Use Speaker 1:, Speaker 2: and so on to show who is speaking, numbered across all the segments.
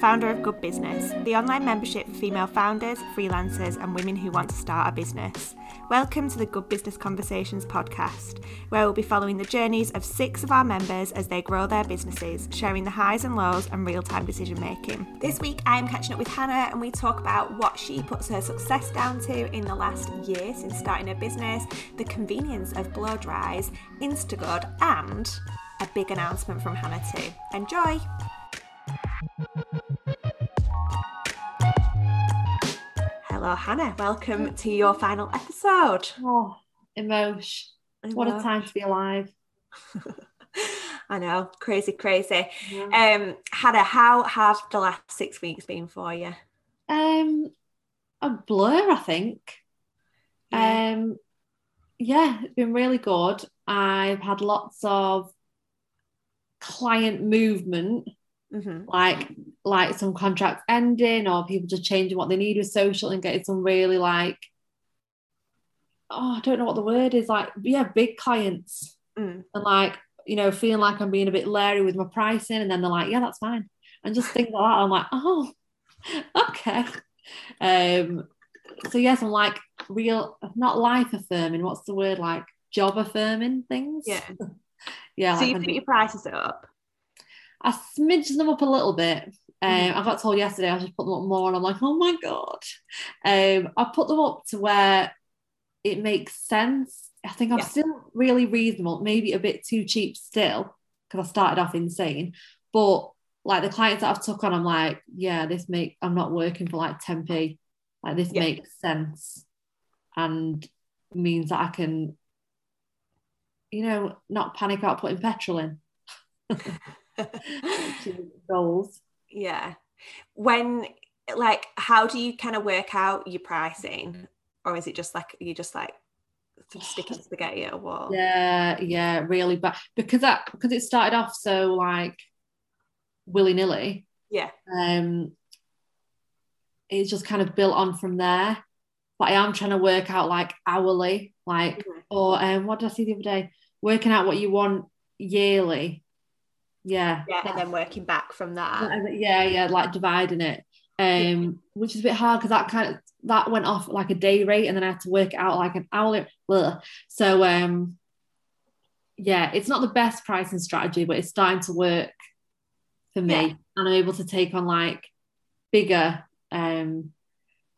Speaker 1: founder of Good Business, the online membership for female founders, freelancers, and women who want to start a business. Welcome to the Good Business Conversations podcast, where we'll be following the journeys of six of our members as they grow their businesses, sharing the highs and lows and real time decision making. This week, I'm catching up with Hannah and we talk about what she puts her success down to in the last year since starting her business, the convenience of blow dries, Instagood, and a big announcement from Hannah too. Enjoy! Hello, Hannah. Welcome to your final episode.
Speaker 2: Oh, emotion. What a time to be alive.
Speaker 1: I know, crazy, crazy. Yeah. Um, Hannah, how have the last six weeks been for you?
Speaker 2: Um, a blur, I think. Yeah. Um, yeah, it's been really good. I've had lots of client movement Mm-hmm. like like some contracts ending or people just changing what they need with social and getting some really like oh I don't know what the word is like yeah big clients. Mm. and like you know feeling like I'm being a bit leery with my pricing and then they're like yeah that's fine. And just things like that I'm like oh okay. Um so yes I'm like real not life affirming what's the word like job affirming things?
Speaker 1: Yeah.
Speaker 2: Yeah
Speaker 1: so like you put your prices up
Speaker 2: I smidged them up a little bit. Um, mm. I got told yesterday I should put them up more, and I'm like, oh my god. Um, I put them up to where it makes sense. I think I'm yeah. still really reasonable, maybe a bit too cheap still because I started off insane. But like the clients that I've took on, I'm like, yeah, this make I'm not working for like 10p. Like this yeah. makes sense and means that I can, you know, not panic about putting petrol in. goals.
Speaker 1: Yeah. When like how do you kind of work out your pricing? Or is it just like you just like sticking spaghetti at a wall?
Speaker 2: Yeah, yeah, really but because that because it started off so like willy-nilly.
Speaker 1: Yeah.
Speaker 2: Um it's just kind of built on from there. But I am trying to work out like hourly, like mm-hmm. or um what did I see the other day? Working out what you want yearly yeah.
Speaker 1: Yeah and then working back from that.
Speaker 2: Yeah yeah like dividing it. Um which is a bit hard because that kind of that went off like a day rate and then I had to work out like an hourly blah. so um yeah it's not the best pricing strategy but it's starting to work for me. Yeah. and I'm able to take on like bigger um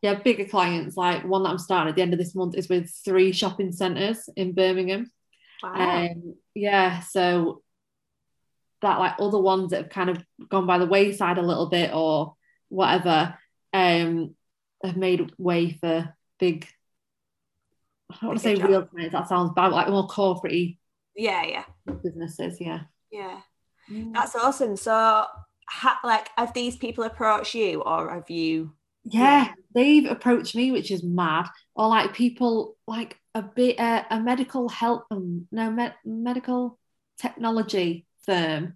Speaker 2: yeah bigger clients. Like one that I'm starting at the end of this month is with three shopping centres in Birmingham. Wow. um yeah so that like other ones that have kind of gone by the wayside a little bit or whatever um have made way for big I don't want to say job. real clients that sounds bad like more corporate
Speaker 1: yeah yeah.
Speaker 2: businesses yeah.
Speaker 1: Yeah. Mm. that's awesome. So ha- like have these people approached you or have you
Speaker 2: yeah, yeah, they've approached me which is mad. Or like people like a bit uh, a medical help um, no me- medical technology firm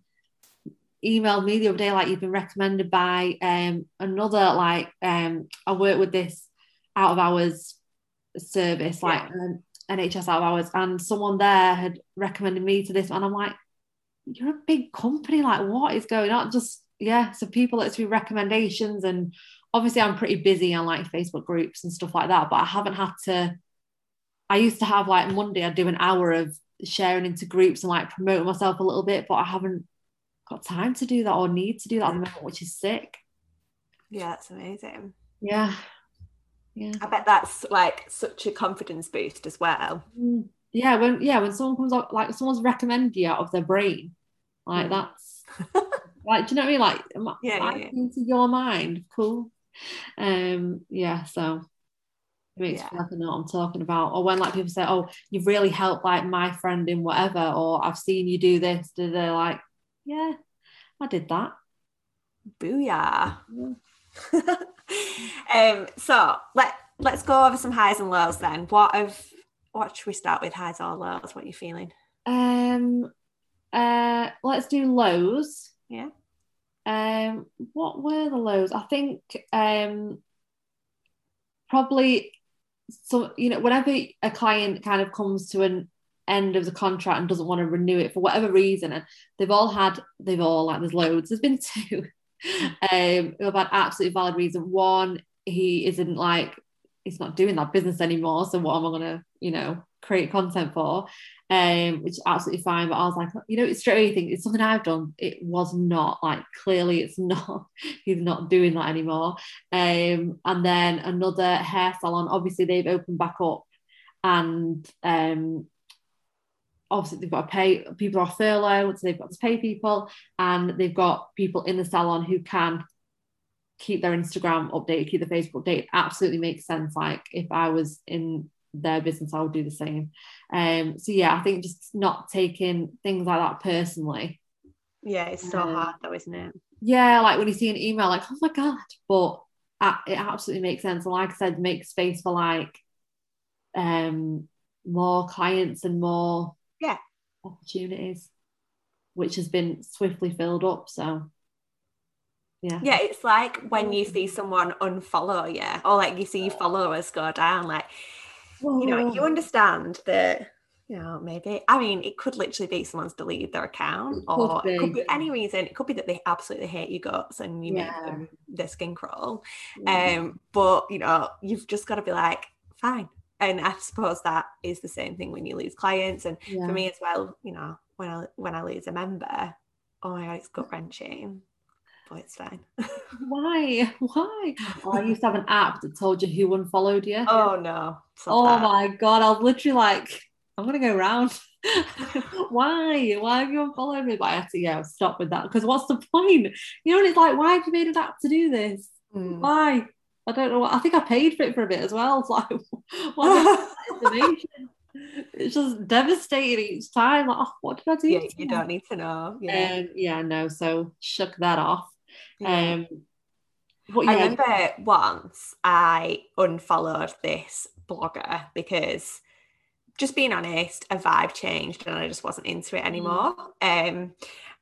Speaker 2: emailed me the other day like you've been recommended by um another like um I work with this out of hours service like yeah. um, NHS out of hours and someone there had recommended me to this and I'm like you're a big company like what is going on just yeah so people it's through recommendations and obviously I'm pretty busy on like Facebook groups and stuff like that but I haven't had to I used to have like Monday I'd do an hour of sharing into groups and like promoting myself a little bit, but I haven't got time to do that or need to do that at the moment, which is sick.
Speaker 1: Yeah, that's amazing.
Speaker 2: Yeah. Yeah. I
Speaker 1: bet that's like such a confidence boost as well.
Speaker 2: Mm. Yeah, when yeah, when someone comes up like someone's recommended you out of their brain, like mm. that's like do you know what I mean? Like
Speaker 1: yeah, yeah, yeah.
Speaker 2: into your mind. Cool. Um yeah, so makes yeah. me like I know what I'm talking about. Or when like people say, "Oh, you've really helped like my friend in whatever," or "I've seen you do this," do they're like, "Yeah, I did that."
Speaker 1: Booyah! um, so let let's go over some highs and lows then. What of what should we start with? Highs or lows? What are you feeling?
Speaker 2: Um, uh, let's do lows.
Speaker 1: Yeah.
Speaker 2: Um, what were the lows? I think um probably so you know whenever a client kind of comes to an end of the contract and doesn't want to renew it for whatever reason and they've all had they've all like there's loads there's been two um, who have had absolutely valid reason. One, he isn't like he's not doing that business anymore. So what am I gonna, you know, create content for? Um, which is absolutely fine. But I was like, you know, it's straight away think it's something I've done. It was not like clearly it's not, he's not doing that anymore. Um, and then another hair salon, obviously they've opened back up and um obviously they've got to pay people are furloughed, so they've got to pay people, and they've got people in the salon who can keep their Instagram updated, keep the Facebook updated. Absolutely makes sense. Like if I was in their business, I would do the same. Um, so yeah, I think just not taking things like that personally.
Speaker 1: Yeah, it's so um, hard though, isn't it?
Speaker 2: Yeah, like when you see an email, like, oh my god, but uh, it absolutely makes sense. And like I said, make space for like um more clients and more
Speaker 1: yeah
Speaker 2: opportunities, which has been swiftly filled up. So yeah.
Speaker 1: Yeah, it's like when you see someone unfollow you, or like you see your followers go down, like you know, you understand that you know, maybe. I mean, it could literally be someone's deleted their account, or it could be any reason. It could be that they absolutely hate your guts and you yeah. make them their skin crawl. Yeah. Um, but you know, you've just got to be like, fine. And I suppose that is the same thing when you lose clients. And yeah. for me as well, you know, when I when I lose a member, oh my god, it's gut wrenching. But it's fine.
Speaker 2: Why? Why? Oh, I used to have an app that told you who unfollowed you.
Speaker 1: Oh no.
Speaker 2: oh that. my god, I was literally like, I'm gonna go around. why? Why have you unfollowed me? But I had to yeah, stop with that because what's the point? You know, it's like, why have you made an app to do this? Mm. Why? I don't know. I think I paid for it for a bit as well. It's like, what it's just devastating each time. Like, oh, what did I do?
Speaker 1: Yeah, you don't need to know.
Speaker 2: Yeah, um, yeah, no. So shook that off. Yeah. Um,
Speaker 1: but, yeah. I remember once I unfollowed this blogger because just being honest, a vibe changed and I just wasn't into it anymore. Mm. Um,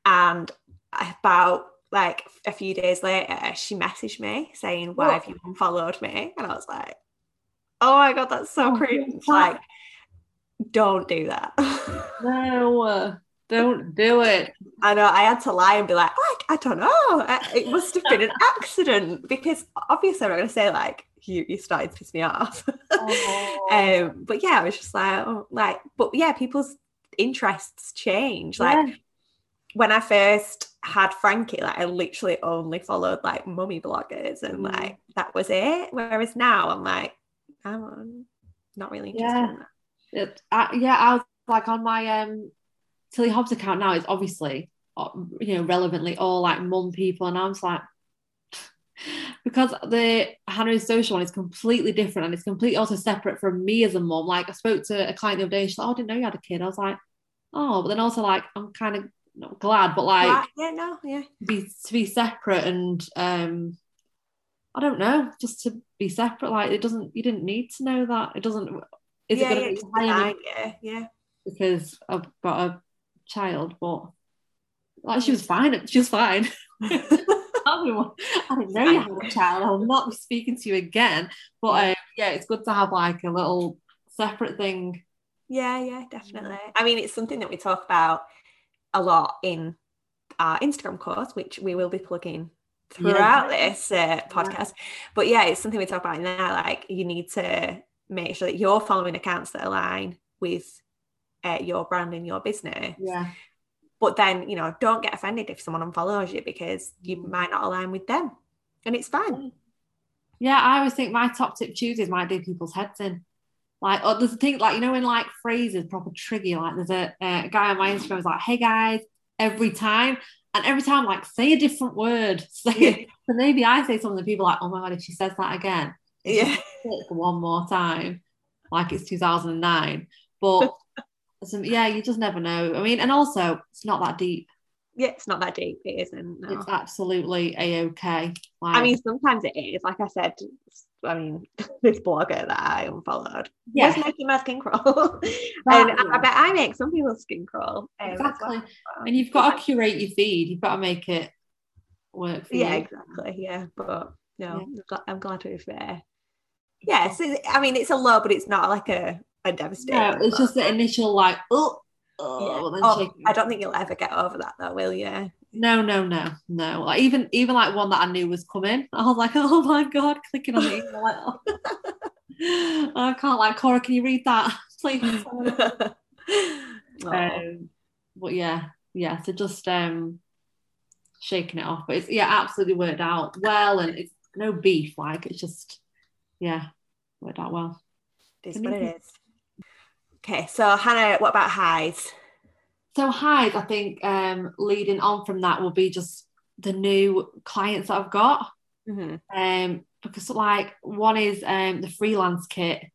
Speaker 1: and about like a few days later, she messaged me saying, Why what? have you unfollowed me? And I was like, Oh my god, that's so oh, cringe. Like, don't do that.
Speaker 2: no, don't do it.
Speaker 1: I know I had to lie and be like, I, I don't know. It must have been an accident because obviously I'm not going to say like you you started to piss me off. Oh. um, but yeah, I was just like, oh, like, but yeah, people's interests change. Like when I first had Frankie, like I literally only followed like mummy bloggers and mm. like that was it. Whereas now I'm like, I'm not really interested yeah. in that.
Speaker 2: It, uh, yeah, I was like on my um Tilly Hobbs account now is obviously uh, you know relevantly all like mum people, and I was like because the Hannah social one is completely different and it's completely also separate from me as a mum. Like I spoke to a client the other day, she's like, "Oh, I didn't know you had a kid." I was like, "Oh," but then also like I'm kind of not glad, but like
Speaker 1: yeah, no, yeah,
Speaker 2: be to be separate and um I don't know, just to be separate. Like it doesn't, you didn't need to know that. It doesn't.
Speaker 1: Is yeah, it going to be? Yeah, yeah.
Speaker 2: Because I've got a child, but like she was fine. She was fine. I didn't know you had a child. I'll not be speaking to you again. But um, yeah, it's good to have like a little separate thing.
Speaker 1: Yeah, yeah, definitely. I mean, it's something that we talk about a lot in our Instagram course, which we will be plugging throughout yeah. this uh, podcast. Yeah. But yeah, it's something we talk about there. Like, you need to make sure that you're following accounts that align with uh, your brand and your business.
Speaker 2: Yeah.
Speaker 1: But then, you know, don't get offended if someone unfollows you because you mm. might not align with them. And it's fine.
Speaker 2: Yeah, I always think my top tip Tuesdays might do people's heads in. Like, oh, there's a thing like you know, in like phrases proper trigger. Like, there's a, a guy on my Instagram was like, "Hey guys," every time, and every time, like, say a different word. Say so maybe I say something, people like, "Oh my god, if she says that again,
Speaker 1: yeah,
Speaker 2: one more time, like it's 2009." But some, yeah, you just never know. I mean, and also it's not that deep.
Speaker 1: Yeah, it's not that deep. It isn't. No.
Speaker 2: It's absolutely a okay.
Speaker 1: Like, I mean, sometimes it is. Like I said, I mean, this blogger that I unfollowed yeah. was making my skin crawl, and I, bet I make some people's skin crawl.
Speaker 2: Um, exactly. And you've got to curate your feed. You've got to make it work.
Speaker 1: yeah,
Speaker 2: you.
Speaker 1: Yeah, exactly. Yeah, but no, yeah. I'm glad to be fair. Yeah, so I mean, it's a low, but it's not like a a devastating.
Speaker 2: No, it's just the initial like, oh, oh,
Speaker 1: yeah. oh I don't think you'll ever get over that though, will you?
Speaker 2: No, no, no, no. Like even even like one that I knew was coming. I was like, oh my god, clicking on the email like, oh. I can't like Cora, can you read that, please? um, but yeah, yeah. So just um shaking it off. But it's yeah, absolutely worked out well and it's no beef, like it's just yeah, worked out well.
Speaker 1: It is what it is. Okay, so Hannah, what about highs?
Speaker 2: So highs, I think um leading on from that will be just the new clients that I've got.
Speaker 1: Mm-hmm.
Speaker 2: Um because like one is um the freelance kit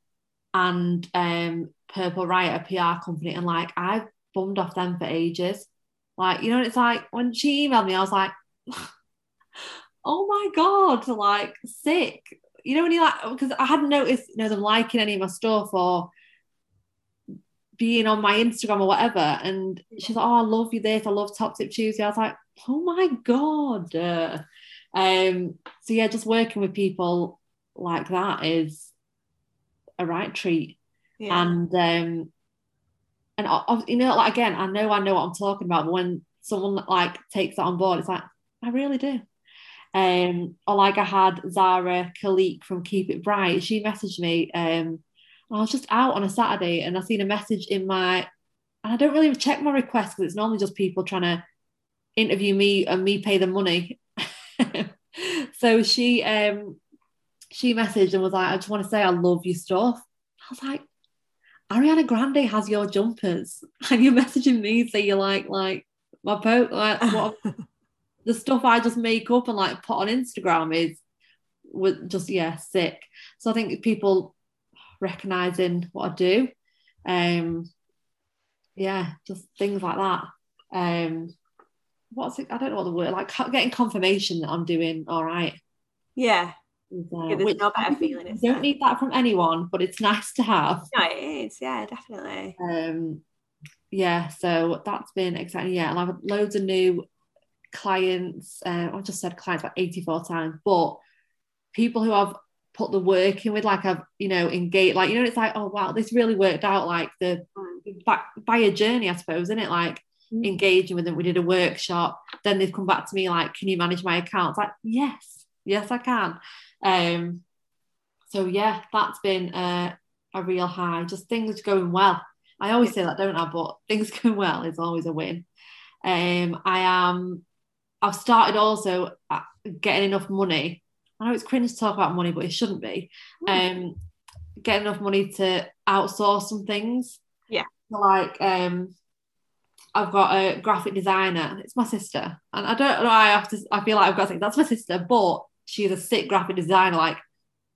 Speaker 2: and um Purple Riot, a PR company, and like I've bummed off them for ages. Like, you know, it's like when she emailed me, I was like, oh my God, like sick. You know, when you like, because I hadn't noticed, you know, them liking any of my stuff or being on my Instagram or whatever. And she's like, oh, I love you this. I love Top Tip Tuesday. I was like, oh my God. Uh, um, so yeah, just working with people like that is a right treat.
Speaker 1: Yeah.
Speaker 2: And um, and I, you know, like again, I know I know what I'm talking about. But when someone like takes that on board, it's like I really do. Um, or like I had Zara Kalik from Keep It Bright. She messaged me. Um, I was just out on a Saturday and I seen a message in my, and I don't really check my requests because it's normally just people trying to interview me and me pay them money. so she um she messaged and was like, I just want to say I love your stuff. I was like, Ariana Grande has your jumpers, and you're messaging me so you're like like my post like what the stuff I just make up and like put on Instagram is was just yeah sick. So I think people recognizing what I do, um, yeah, just things like that. Um, what's it? I don't know what the word like getting confirmation that I'm doing all right.
Speaker 1: Yeah,
Speaker 2: uh,
Speaker 1: yeah, there's no better feeling.
Speaker 2: You don't need that from anyone, but it's nice to have.
Speaker 1: No, it is. Yeah, definitely.
Speaker 2: Um, yeah, so that's been exciting. Yeah, and I've loads of new clients. Uh, I've just said clients about 84 times, but people who have put the work in with, like I've, you know, engaged, like, you know, it's like, oh, wow, this really worked out, like the by, by a journey, I suppose, isn't it? Like mm. engaging with them. We did a workshop. Then they've come back to me, like, can you manage my account? It's like, yes, yes, I can. Um, so yeah, that's been a, a real high. Just things going well. I always say that, don't I? But things going well is always a win. Um, I am. I've started also getting enough money. I know it's cringe to talk about money, but it shouldn't be. Hmm. Um, get enough money to outsource some things.
Speaker 1: Yeah.
Speaker 2: like um, I've got a graphic designer. It's my sister, and I don't know. I have to. I feel like I've got to say that's my sister, but she's a sick graphic designer, like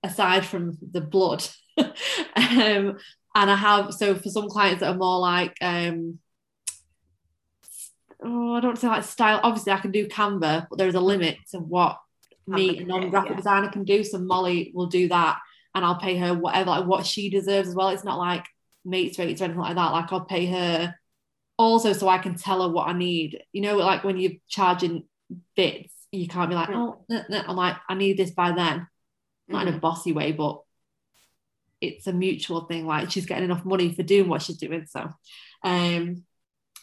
Speaker 2: aside from the blood. um, and I have so for some clients that are more like um oh, I don't say like style. Obviously, I can do Canva, but there's a limit to what me, a non-graphic yeah. designer, can do. So Molly will do that, and I'll pay her whatever, like what she deserves as well. It's not like mates rates or anything like that. Like I'll pay her also so I can tell her what I need. You know, like when you're charging bits, you can't be like, oh, nah, nah. I'm like, I need this by then. Not mm-hmm. in a mm-hmm. bossy way, but it's a mutual thing. Like she's getting enough money for doing what she's doing. So, um,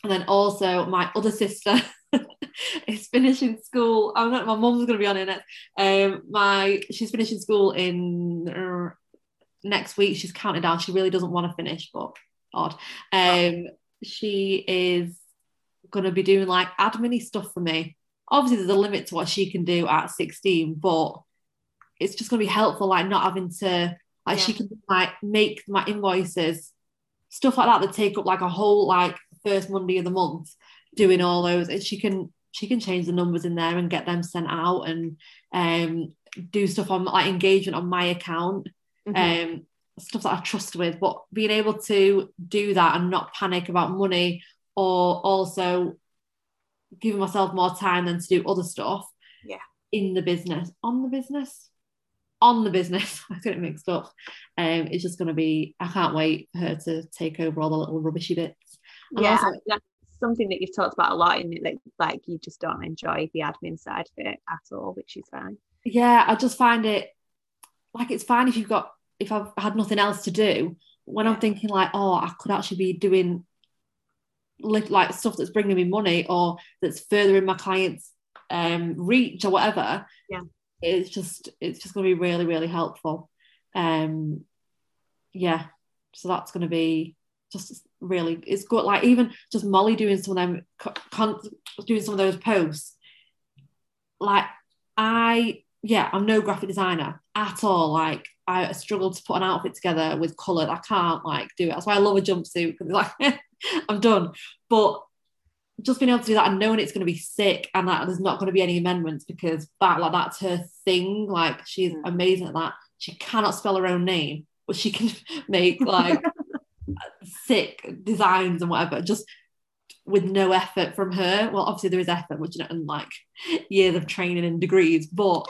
Speaker 2: and then also my other sister is finishing school. I'm not. My mum's going to be on in it. Um, my she's finishing school in uh, next week. She's counting down. She really doesn't want to finish, but odd. Um, she is going to be doing like admin stuff for me obviously there's a limit to what she can do at 16 but it's just going to be helpful like not having to like yeah. she can like make my invoices stuff like that that take up like a whole like first monday of the month doing all those and she can she can change the numbers in there and get them sent out and um do stuff on like engagement on my account mm-hmm. um stuff that I trust with but being able to do that and not panic about money or also giving myself more time than to do other stuff.
Speaker 1: Yeah.
Speaker 2: In the business, on the business, on the business. I get it mixed up. Um, it's just going to be. I can't wait for her to take over all the little rubbishy bits.
Speaker 1: And yeah, also, something that you've talked about a lot. and it, looks like you just don't enjoy the admin side of it at all, which is fine.
Speaker 2: Yeah, I just find it like it's fine if you've got if I've had nothing else to do. When I'm thinking like, oh, I could actually be doing like stuff that's bringing me money or that's furthering my clients um reach or whatever
Speaker 1: Yeah.
Speaker 2: it's just it's just going to be really really helpful um yeah so that's going to be just really it's good. Like even just molly doing some of them con- doing some of those posts like i yeah i'm no graphic designer at all. Like i struggle to put an outfit together with colour i can't like do it. That's why i love a jumpsuit because like i'm done. But just being able to do that and knowing it's going to be sick and that there's not going to be any amendments because that like that's her thing. Like she's
Speaker 1: Mm.
Speaker 2: amazing at that. She cannot spell her own name but she can make like sick designs and whatever just with no effort from her. Well obviously there is effort which you know and like years of training and degrees but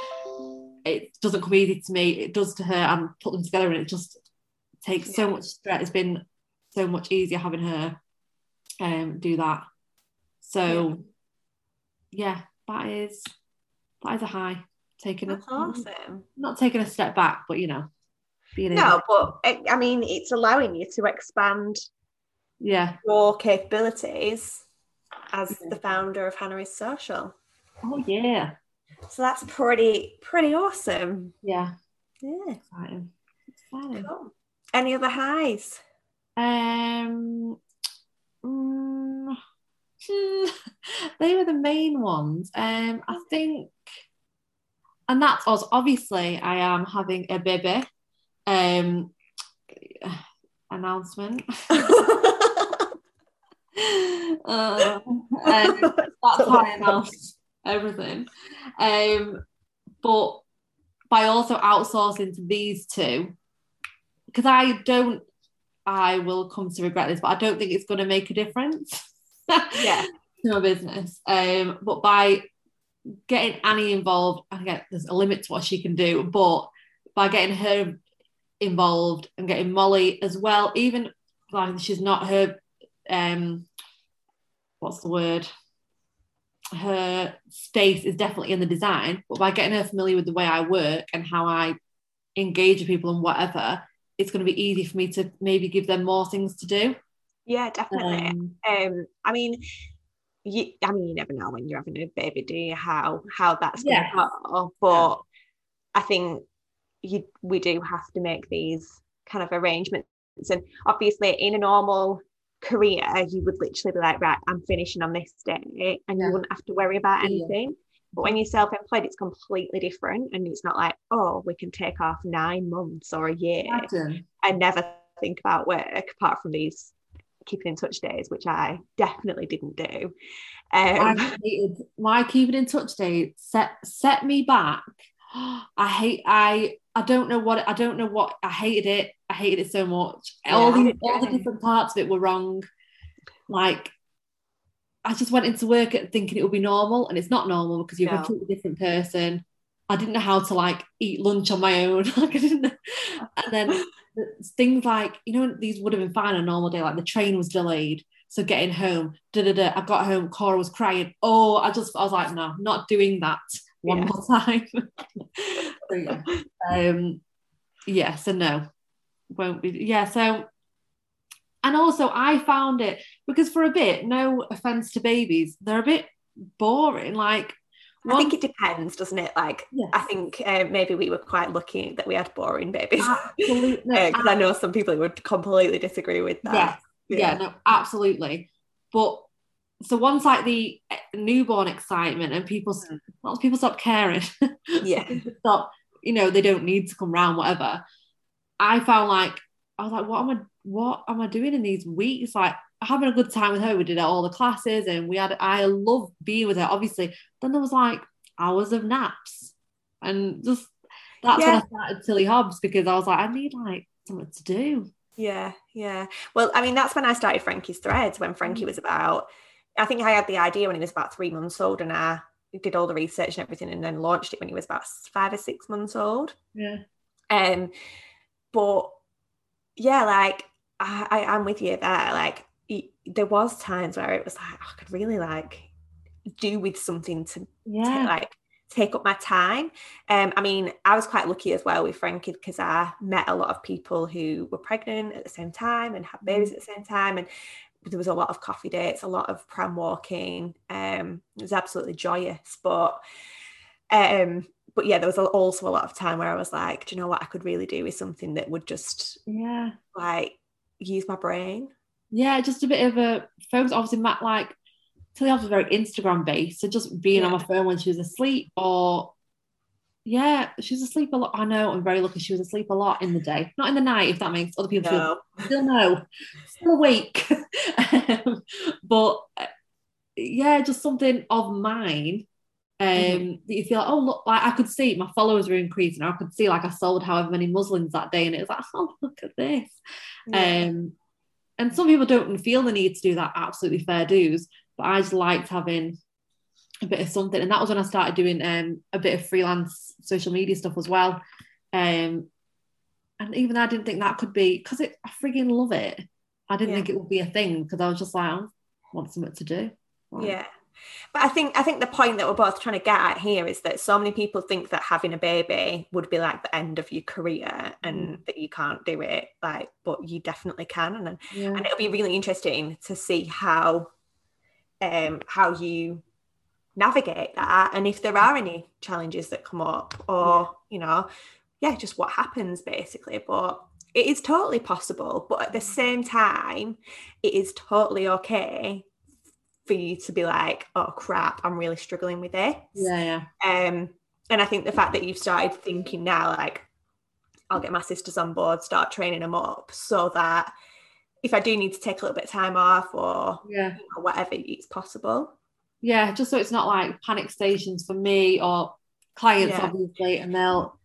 Speaker 2: it doesn't come easy to me. It does to her. And put them together and it just takes so much stress. It's been so much easier having her um do that. So yeah, that is that is a high. Taking
Speaker 1: That's
Speaker 2: a
Speaker 1: awesome.
Speaker 2: not taking a step back but you know being
Speaker 1: No, but I I mean, it's allowing you to expand
Speaker 2: yeah
Speaker 1: your capabilities as
Speaker 2: Yeah.
Speaker 1: the founder of Hannah is Social.
Speaker 2: oh yeah
Speaker 1: So that's pretty pretty awesome.
Speaker 2: yeah
Speaker 1: Yeah.
Speaker 2: exciting exciting
Speaker 1: Cool. Any other highs?
Speaker 2: um mm, they were the main ones um I think and that's us obviously I am having a baby um announcement uh, um, that's how I announced everything. Um, but by also outsourcing to these two, because I don't, I will come to regret this, but I don't think it's going to make a difference.
Speaker 1: Yeah.
Speaker 2: to my business. Um, but by getting Annie involved, I get there's a limit to what she can do, but by getting her involved and getting Molly as well, even like she's not her um what's the word? Her space is definitely in the design, but by getting her familiar with the way I work and how I engage with people and whatever, it's going to be easy for me to maybe give them more things to do.
Speaker 1: yeah, definitely.
Speaker 2: Um,
Speaker 1: Um, I mean, you, I mean, you never know when you're having a baby, do you? How how that's going to
Speaker 2: Yeah.
Speaker 1: go? But I think you we do have to make these kind of arrangements, and obviously, in a normal career, you would literally be like, right, I'm finishing on this day, and
Speaker 2: Yeah.
Speaker 1: you wouldn't have to worry about
Speaker 2: Yeah.
Speaker 1: anything. But when you're self-employed, it's completely different, and it's not like, oh, we can take off nine months or a year.
Speaker 2: imagine.
Speaker 1: I never think about work apart from these keeping in touch days, which I definitely didn't do. Um,
Speaker 2: I hated my keeping in touch day set set me back. I hate I I don't know what I don't know what I hated it. I hated it so much. all
Speaker 1: Yeah, I
Speaker 2: the all the different parts of it were wrong. Like I just went into work thinking it would be normal, and it's not normal because you're a completely different person. I didn't know how to like eat lunch on my own. like I didn't, know. and then things like you know these would have been fine on a normal day. Like the train was delayed, so getting home, da da da. I got home, Cora was crying. Oh, I just I was like, no, not doing that one
Speaker 1: Yeah.
Speaker 2: more time. so yeah, um, yeah. So no, won't be. Yeah. So and also I found it because for a bit, no offense to babies, they're a bit boring. Like
Speaker 1: I think it depends, doesn't it? Like,
Speaker 2: Yes.
Speaker 1: I think uh, maybe we were quite lucky that we had boring babies.
Speaker 2: absolutely
Speaker 1: Because I know some people would completely disagree with that.
Speaker 2: Yes. yeah. no, absolutely. But so once like the eh, newborn excitement and people,
Speaker 1: Mm.
Speaker 2: once people stop caring,
Speaker 1: Yeah.
Speaker 2: stop, you know, they don't need to come round, whatever. I found like I was like, what am I, what am I doing in these weeks? Like having a good time with her. We did all the classes and we had. I love being with her. Obviously, then there was like hours of naps and just that's when I started Tilly Hobbs because I was like, I need like something to do.
Speaker 1: Yeah, yeah. Well, I mean, that's when I started Frankie's Threads when Frankie was about, I think I had the idea when he was about three months old and I did all the research and everything and then launched it when he was about five or six months old.
Speaker 2: Yeah.
Speaker 1: Um, but yeah, like I, I am with you there. Like y- there was times where it was like I could really like do with something to
Speaker 2: Yeah.
Speaker 1: like take up my time. Um, I mean, I was quite lucky as well with Frankie because I met a lot of people who were pregnant at the same time and had babies at the same time, and there was a lot of coffee dates, a lot of pram walking. Um, it was absolutely joyous, but um, but yeah, there was also a lot of time where I was like, do you know what I could really do with something that would just
Speaker 2: yeah
Speaker 1: like use my brain.
Speaker 2: Yeah, just a bit of a focus. Obviously, Matt like Tilly was very Instagram based, so just being yeah. on my phone when she was asleep, or yeah, she's asleep a lot. I know I'm very lucky. She was asleep a lot in the day, not in the night. If that makes other people no. feel still no, still awake. um, but uh, yeah, just something of mine um, mm-hmm. that you feel like, oh look, like I could see my followers were increasing. I could see like I sold however many muslins that day, and it was like, oh look at this. Yeah. Um, and some people don't feel the need to do that. Absolutely fair dues, but I just liked having a bit of something, and that was when I started doing um, a bit of freelance social media stuff as well. Um, and even I didn't think that could be because I frigging love it. I didn't yeah. think it would be a thing because I was just like, I want something to do.
Speaker 1: Like, yeah. But I think I think the point that we're both trying to get at here is that so many people think that having a baby would be like the end of your career and mm. that you can't do it. Like, but you definitely can, and yeah. and it'll be really interesting to see how um how you navigate that and if there are any challenges that come up or yeah. you know yeah just what happens basically but it is totally possible but at the same time it is totally okay for you to be like, oh crap, I'm really struggling with this.
Speaker 2: Yeah,
Speaker 1: yeah. Um, and I think the fact that you've started thinking now, like, I'll get my sisters on board, start training them up, so that if I do need to take a little bit of time off or
Speaker 2: yeah,
Speaker 1: you know, whatever, it's possible.
Speaker 2: Yeah, just so it's not like panic stations for me or clients, yeah. obviously, and they'll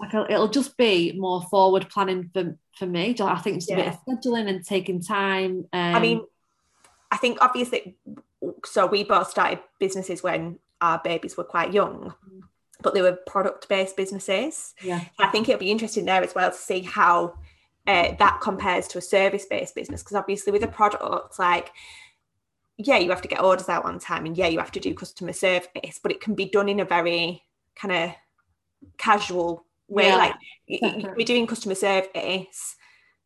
Speaker 2: like it'll just be more forward planning for for me. I think just yeah. a bit of scheduling and taking time. Um,
Speaker 1: I mean, I think obviously, so we both started businesses when our babies were quite young, but they were product based businesses.
Speaker 2: Yeah.
Speaker 1: I think it'll be interesting there as well to see how uh, that compares to a service based business because obviously with a product like yeah you have to get orders out on time and yeah you have to do customer service but it can be done in a very kind of casual way yeah, like you're doing customer service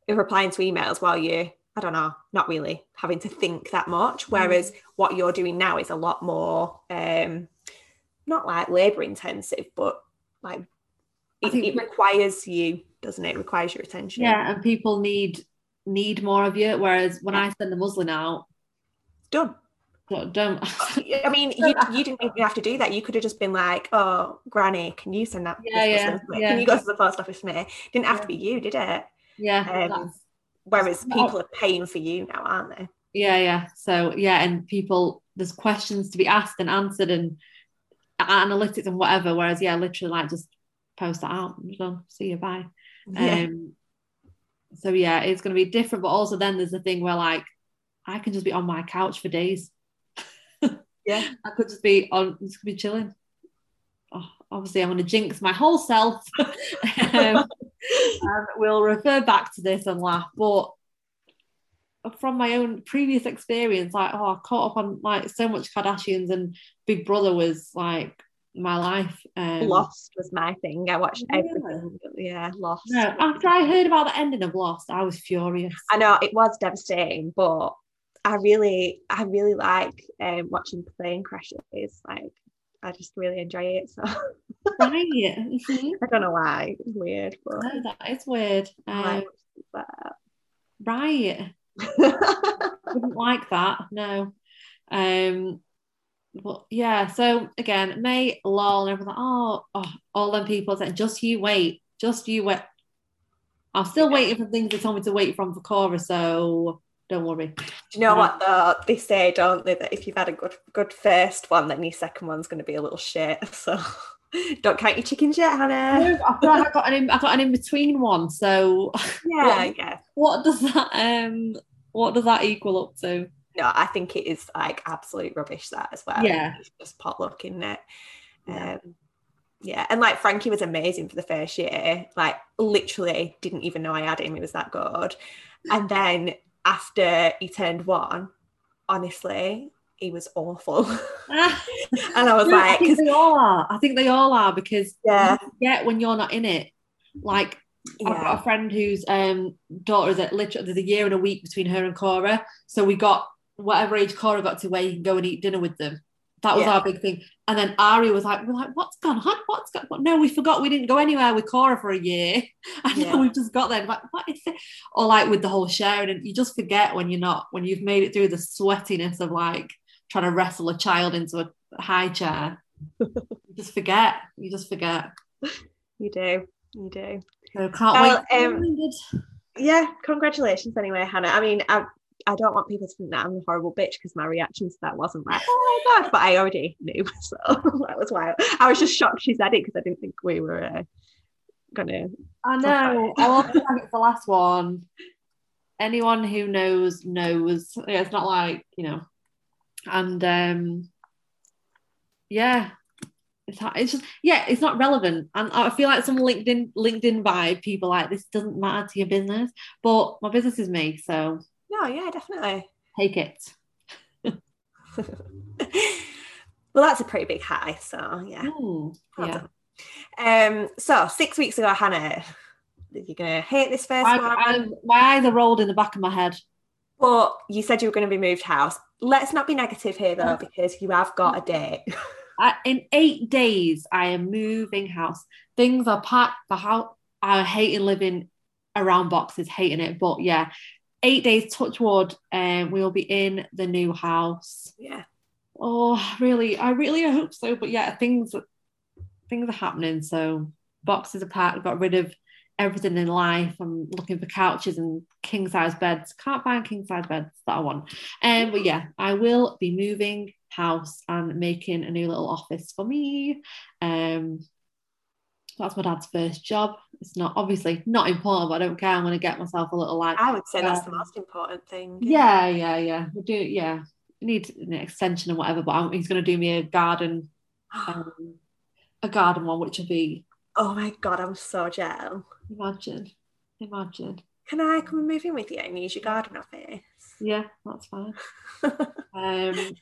Speaker 1: you're replying to emails while you're I don't know, not really having to think that much. Whereas mm. what you're doing now is a lot more, um, not like labor intensive, but like it, it requires you, doesn't it? it? Requires your attention.
Speaker 2: Yeah, and people need need more of you. Whereas when I send the muslin out,
Speaker 1: done.
Speaker 2: Don't.
Speaker 1: I mean, you, you didn't even have to do that. You could have just been like, "Oh, Granny, can you send that?
Speaker 2: Yeah, yeah, yeah,
Speaker 1: Can you go to the post office for me?" Didn't have yeah. to be you, did it?
Speaker 2: Yeah. Um,
Speaker 1: Whereas people are paying for you now, aren't they?
Speaker 2: Yeah, yeah. So yeah, and people there's questions to be asked and answered and analytics and whatever. Whereas yeah, literally like just post that out and done. See you, bye. Yeah. Um, so yeah, it's going to be different. But also then there's the thing where like I can just be on my couch for days.
Speaker 1: yeah, I
Speaker 2: could just be on, just be chilling. Oh, obviously, I'm going to jinx my whole self. um, and we'll refer back to this and laugh. But from my own previous experience, like oh, I caught up on like so much Kardashians and Big Brother was like my life.
Speaker 1: Um, Lost was my thing. I watched yeah. everything. Yeah, Lost.
Speaker 2: No, after I heard about the ending of Lost, I was furious.
Speaker 1: I know it was devastating, but I really, I really like um, watching plane crashes. Like I just really enjoy it. So
Speaker 2: right. Mm-hmm.
Speaker 1: I don't know why. It's weird, but
Speaker 2: no, that is weird. Um, right. Wouldn't like that. No. Um but yeah, so again, May, lol, and everyone like, oh, oh, all them people said, just you wait, just you wait. I'm still yeah. waiting for things they told me to wait from for Cora, so don't worry.
Speaker 1: Do you know what though? They say, don't they, that if you've had a good good first one, then your second one's going to be a little shit. So don't count your chickens yet, Hannah.
Speaker 2: I feel like I got an in, I got an in between one. So
Speaker 1: yeah, what, yeah.
Speaker 2: What does that um what does that equal up to?
Speaker 1: No, I think it is like absolute rubbish that as well.
Speaker 2: Yeah,
Speaker 1: it's just potluck in it. Um, yeah, and like Frankie was amazing for the first year. Like literally didn't even know I had him. He was that good. And then after he turned one, honestly, he was awful. and I was like,
Speaker 2: I think they all are. I think they all are because
Speaker 1: yeah,
Speaker 2: you when you're not in it. Like I've got a friend whose um, daughter is at literally there's a year and a week between her and Cora. So we got whatever age Cora got to where you can go and eat dinner with them. That was
Speaker 1: Yeah.
Speaker 2: our big thing. And then Ari was like, we're like, what's gone on? What's gone on? No, we forgot we didn't go anywhere with Cora for a year. And
Speaker 1: Yeah.
Speaker 2: now we've just got there. like, what is it? Or like with the whole sharing, and you just forget when you're not, when you've made it through the sweatiness of like trying to wrestle a child into a high chair. you just forget. You just forget.
Speaker 1: You do. You do.
Speaker 2: So can't
Speaker 1: Well,
Speaker 2: wait.
Speaker 1: um, Yeah, congratulations anyway, Hannah. I mean, I, I don't want people to think that I'm a horrible bitch because my reaction to that wasn't like, oh my god, but I already knew. So that was why I was just shocked she said it because I didn't think we were uh, gonna.
Speaker 2: I know. I fact it's the last one. Anyone who knows knows. Yeah, it's not like you know. And um, yeah, it's it's just yeah, it's not relevant. And I feel like some LinkedIn LinkedIn vibe. People like this doesn't matter to your business, but my business is me, so
Speaker 1: No, yeah, definitely.
Speaker 2: take it.
Speaker 1: well, that's a pretty big high. So yeah.
Speaker 2: Ooh, yeah.
Speaker 1: Um. So six weeks ago, Hannah, you're gonna hate this first
Speaker 2: I,
Speaker 1: one.
Speaker 2: I, my eyes are rolled in the back of my head.
Speaker 1: But you said you were going to be moved house. Let's not be negative here though, because you have got a date.
Speaker 2: I, in eight days, I am moving house. Things are packed. The house. I'm hating living around boxes, hating it. But yeah, eight days. Touch wood, and we will be in the new house.
Speaker 1: Yeah.
Speaker 2: Oh, really? I really hope so. But yeah, things things are happening. So boxes are packed. Got rid of everything in life. I'm looking for couches and king size beds. Can't find king size beds that I want. Um, but yeah, I will be moving house and making a new little office for me. Um, that's my dad's first job. It's not obviously not important, but I don't care. I'm gonna get myself a little like
Speaker 1: I would say that's the most important thing.
Speaker 2: yeah, yeah, yeah. We'll do yeah. Need an extension and whatever, but I'm, he's gonna do me a garden, um, a garden one, which will be
Speaker 1: Oh my god, I'm so jealous.
Speaker 2: imagine, imagine.
Speaker 1: Can I come and move in with you and use your garden office?
Speaker 2: Yeah, that's fine. Um,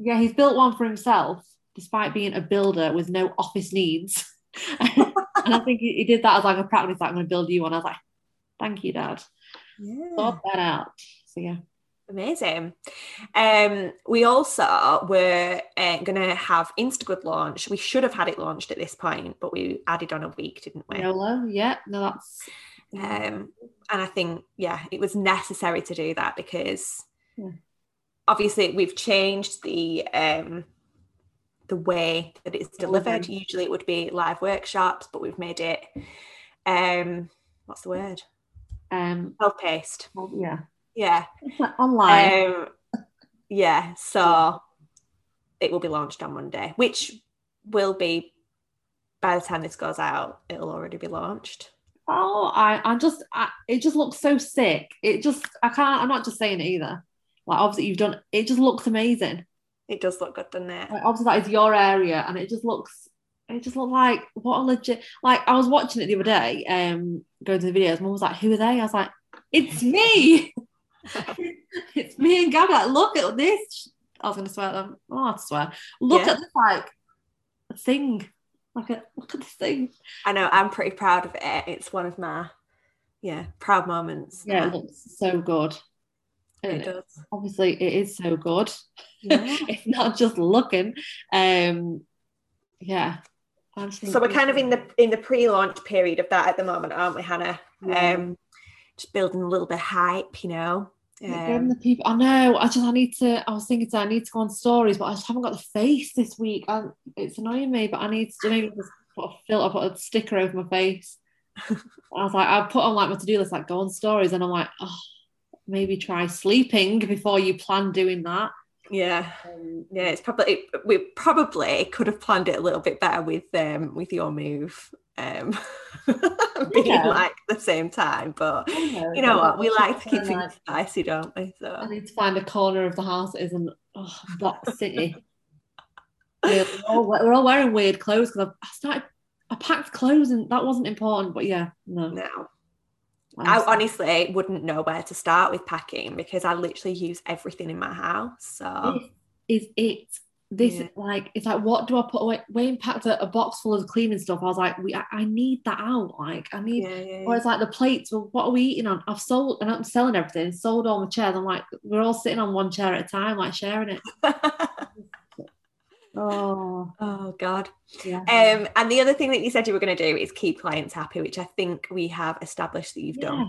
Speaker 2: yeah, he's built one for himself, despite being a builder with no office needs. and I think he, he did that as like a practice. Like, I'm going to build you one. I was like, thank you, Dad.
Speaker 1: Yeah.
Speaker 2: Sort that out. So yeah,
Speaker 1: Amazing. Um, we also were uh, going to have Instagood launch. We should have had it launched at this point, but we added on a week, didn't we?
Speaker 2: YOLO. Yeah, no, that's
Speaker 1: Um, and I think, yeah, it was necessary to do that because
Speaker 2: Yeah.
Speaker 1: obviously we've changed the um, the way that it's delivered.
Speaker 2: Delivery.
Speaker 1: Usually it would be live workshops, but we've made it um, what's the word?
Speaker 2: um,
Speaker 1: Self-paced.
Speaker 2: well, yeah,
Speaker 1: Yeah.
Speaker 2: Online.
Speaker 1: Um, yeah. So it will be launched on Monday, which will be by the time this goes out, it'll already be launched.
Speaker 2: oh, I, I just, I, it just looks so sick. It just, I can't. I'm not just saying it either. Like obviously you've done. It just looks amazing.
Speaker 1: It does look good, doesn't it?
Speaker 2: Like obviously that is your area, and it just looks. It just looked like what a legit. Like I was watching it the other day, um, going to the videos. Mum was like, "Who are they?" I was like, "It's me. it's me and Gabby. Like, look at this." I was gonna swear at them. Oh, I swear. Look
Speaker 1: Yeah.
Speaker 2: at this like thing. Like a, look at this thing.
Speaker 1: I know I'm pretty proud of it. It's one of my yeah proud moments.
Speaker 2: Yeah, it looks so good.
Speaker 1: it
Speaker 2: And
Speaker 1: does.
Speaker 2: obviously, it is so good.
Speaker 1: Yeah.
Speaker 2: it's not just looking. Um, yeah. I just think
Speaker 1: so we're kind of in the in the pre-launch period of that at the moment, aren't we, Hannah?
Speaker 2: Yeah.
Speaker 1: Um, just building a little bit of hype, you know. Um,
Speaker 2: the people. I know. I just. I need to. I was thinking. today, I need to go on stories, but I just haven't got the face this week. I, it's annoying me, but I need to. You know, just put a filter, put a sticker over my face. I was like, I put on like my to do list, like go on stories, and I'm like, oh, maybe try sleeping before you plan doing that.
Speaker 1: Yeah,
Speaker 2: Um,
Speaker 1: yeah. It's probably we probably could have planned it a little bit better with um with your move um being
Speaker 2: Yeah.
Speaker 1: like the same time, but
Speaker 2: know,
Speaker 1: you know what? We like to keep things
Speaker 2: like
Speaker 1: spicy, don't we? So I
Speaker 2: need to find a corner of the house that isn't oh, Box City. we're, all, we're all wearing weird clothes because I started. I packed clothes and that wasn't important, but yeah, no.
Speaker 1: no. I honestly wouldn't know where to start with packing because I literally use everything in my house. So
Speaker 2: This is it. this
Speaker 1: Yeah.
Speaker 2: like it's like what do I put away? Wayne packed a, a box full of cleaning stuff. I was like, we I, I need that out. Like I need
Speaker 1: Yeah, yeah,
Speaker 2: or it's like the plates, well, what are we eating on? I've sold and I'm selling everything, sold all my chairs. I'm like, we're all sitting on one chair at a time, like sharing it. Oh
Speaker 1: oh God.
Speaker 2: yeah.
Speaker 1: Um, and the other thing that you said you were going to do is keep clients happy, which I think we have established that you've
Speaker 2: Yeah.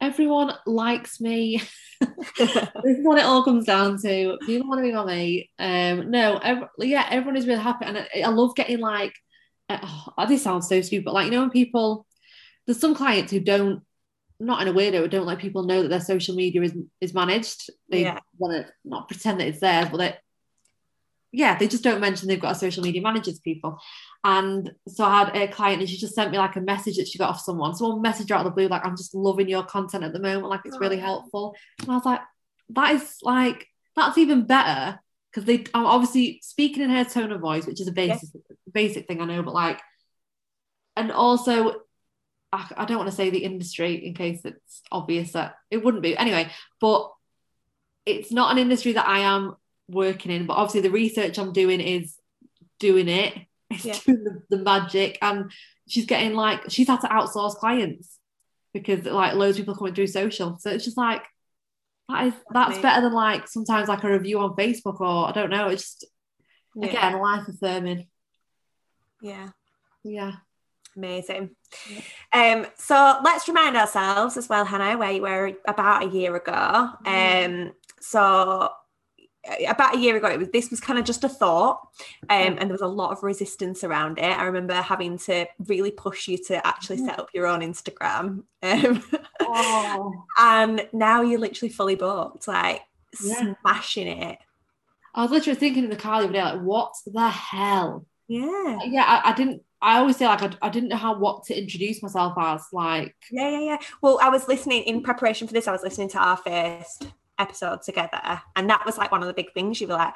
Speaker 2: Everyone likes me. this is what it all comes down to. People want to be my mate. Um, no, ev- yeah, everyone is really happy, and I, I love getting like. Uh, oh, this sounds so stupid, but like you know when people, there's some clients who don't, not in a weirdo don't let people know that their social media is is managed. They
Speaker 1: Yeah.
Speaker 2: want to not pretend that it's theirs, but they, yeah, they just don't mention they've got a social media manager to people. And so I had a client and she just sent me like a message that she got off someone. Someone messaged her out of the blue, like, I'm just loving your content at the moment. Like, it's really
Speaker 1: Oh.
Speaker 2: helpful. And I was like, that is like, that's even better because they, I'm obviously speaking in her tone of voice, which is a basic, basic thing I know, but like, and also, I, I don't want to say the industry in case it's obvious that it wouldn't be. Anyway, but it's not an industry that I am working in, but obviously the research I'm doing is doing it. It's
Speaker 1: Yeah.
Speaker 2: doing the, the magic. And she's getting like, she's had to outsource clients because like loads of people coming through social. So it's just like, that is that's better than like sometimes like a review on Facebook or I don't know. It's just
Speaker 1: Yeah.
Speaker 2: again life affirming.
Speaker 1: yeah.
Speaker 2: Yeah.
Speaker 1: Amazing. Um, so let's remind ourselves as well, Hannah, where you were about a year ago. Um, so about a year ago, it was this was kind of just a thought, um, and there was a lot of resistance around it. I remember having to really push you to actually set up your own Instagram, um,
Speaker 2: Oh.
Speaker 1: and now you're literally fully booked, like
Speaker 2: Yeah.
Speaker 1: smashing it.
Speaker 2: I was literally thinking in the car the other day, like, what the hell?
Speaker 1: Yeah,
Speaker 2: Yeah, I, I didn't. I always say like I, I didn't know how what to introduce myself as. Like,
Speaker 1: yeah, yeah, yeah. Well, I was listening in preparation for this. I was listening to our first episode together, and that was like one of the big things. You were like,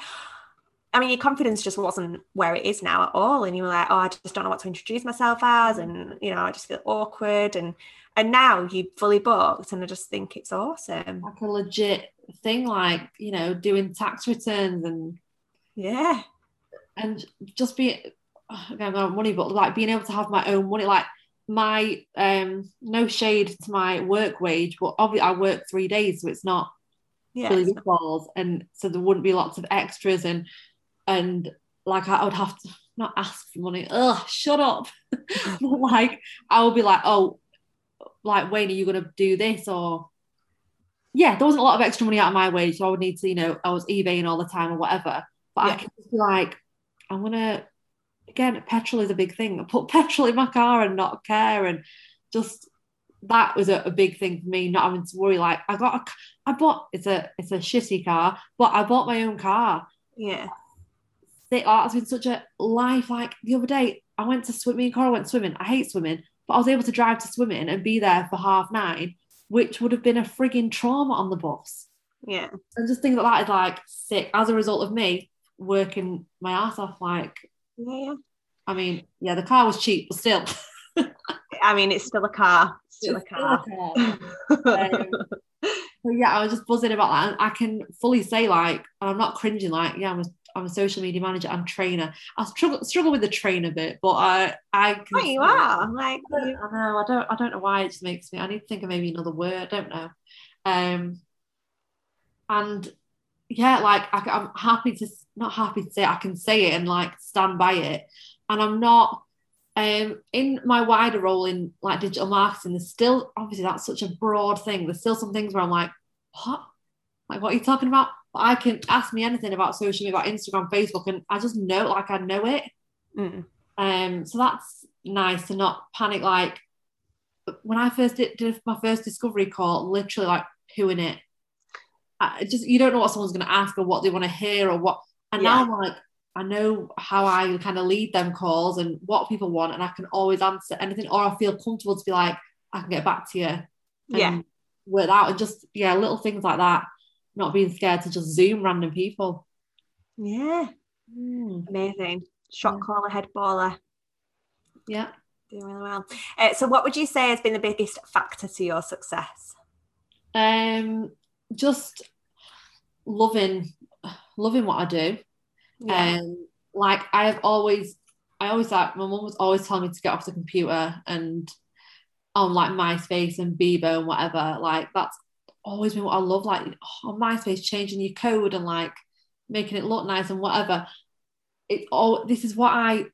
Speaker 1: I mean, your confidence just wasn't where it is now at all, and you were like, oh, I just don't know what to introduce myself as, and you know, I just feel awkward, and and now you fully booked, and I just think it's awesome.
Speaker 2: like a legit thing, like you know, doing tax returns and
Speaker 1: Yeah,
Speaker 2: and just being again not money, but like being able to have my own money, like my um no shade to my work wage, but obviously I work three days, so it's not
Speaker 1: yeah,
Speaker 2: really balls, and so there wouldn't be lots of extras and and like I would have to not ask for money. Ugh, shut up. like I would be like, oh, like Wayne, are you gonna do this or? Yeah, there wasn't a lot of extra money out of my wage, so I would need to, you know, I was eBaying all the time or whatever. But I could just be like, I'm gonna again, petrol is a big thing. I put petrol in my car and not care, and just that was a, a big thing for me, not having to worry. Like I got, a, I bought it's a it's a shitty car, but I bought my own car.
Speaker 1: yeah,
Speaker 2: They, oh, it's been such a life. Like the other day, I went to swim. Me and Cora went swimming. I hate swimming, but I was able to drive to swimming and be there for half nine, which would have been a frigging trauma on the bus.
Speaker 1: yeah,
Speaker 2: And just things that that is like sick as a result of me working my ass off. Like,
Speaker 1: yeah.
Speaker 2: I mean, yeah, the car was cheap, but still.
Speaker 1: I mean, it's still a car. A
Speaker 2: It's
Speaker 1: car.
Speaker 2: still a car. Um, So yeah, I was just buzzing about that. And I can fully say, like, and I'm not cringing, like, yeah, I'm a, I'm a social media manager and trainer. I struggle struggle with the trainer bit, but I I can
Speaker 1: Oh, you are like
Speaker 2: I
Speaker 1: you-
Speaker 2: know, I don't I don't know why it just makes me I need to think of maybe another word, I don't know. Um and yeah, like I, I'm happy to not happy to say it, I can say it and like stand by it. And I'm not um in my wider role in like digital marketing, there's still obviously that's such a broad thing. There's still some things where I'm like, what? Like what are you talking about? But I can ask me anything about social media, about Instagram, Facebook, and I just know like I know it.
Speaker 1: Mm.
Speaker 2: Um, so that's nice to not panic. Like when I first did, did my first discovery call, literally like who in it. I just you don't know what someone's going to ask or what they want to hear or what. And
Speaker 1: Yeah.
Speaker 2: now I'm like, I know how I kind of lead them calls and what people want, and I can always answer anything, or I feel comfortable to be like, I can get back to you.
Speaker 1: Yeah.
Speaker 2: Work that out and just yeah, little things like that. Not being scared to just zoom random people.
Speaker 1: Yeah,
Speaker 2: Mm,
Speaker 1: amazing. Shot caller, head baller,
Speaker 2: yeah.
Speaker 1: doing really well. Uh, so, what would you say has been the biggest factor to your success?
Speaker 2: Um, just loving, loving what I do. Yeah. Um, like I have always, I always like my mum was always telling me to get off the computer and on like MySpace and Bebo and whatever. Like that's always been what I love. Like oh, on MySpace, changing your code and like making it look nice and whatever. It all this is what I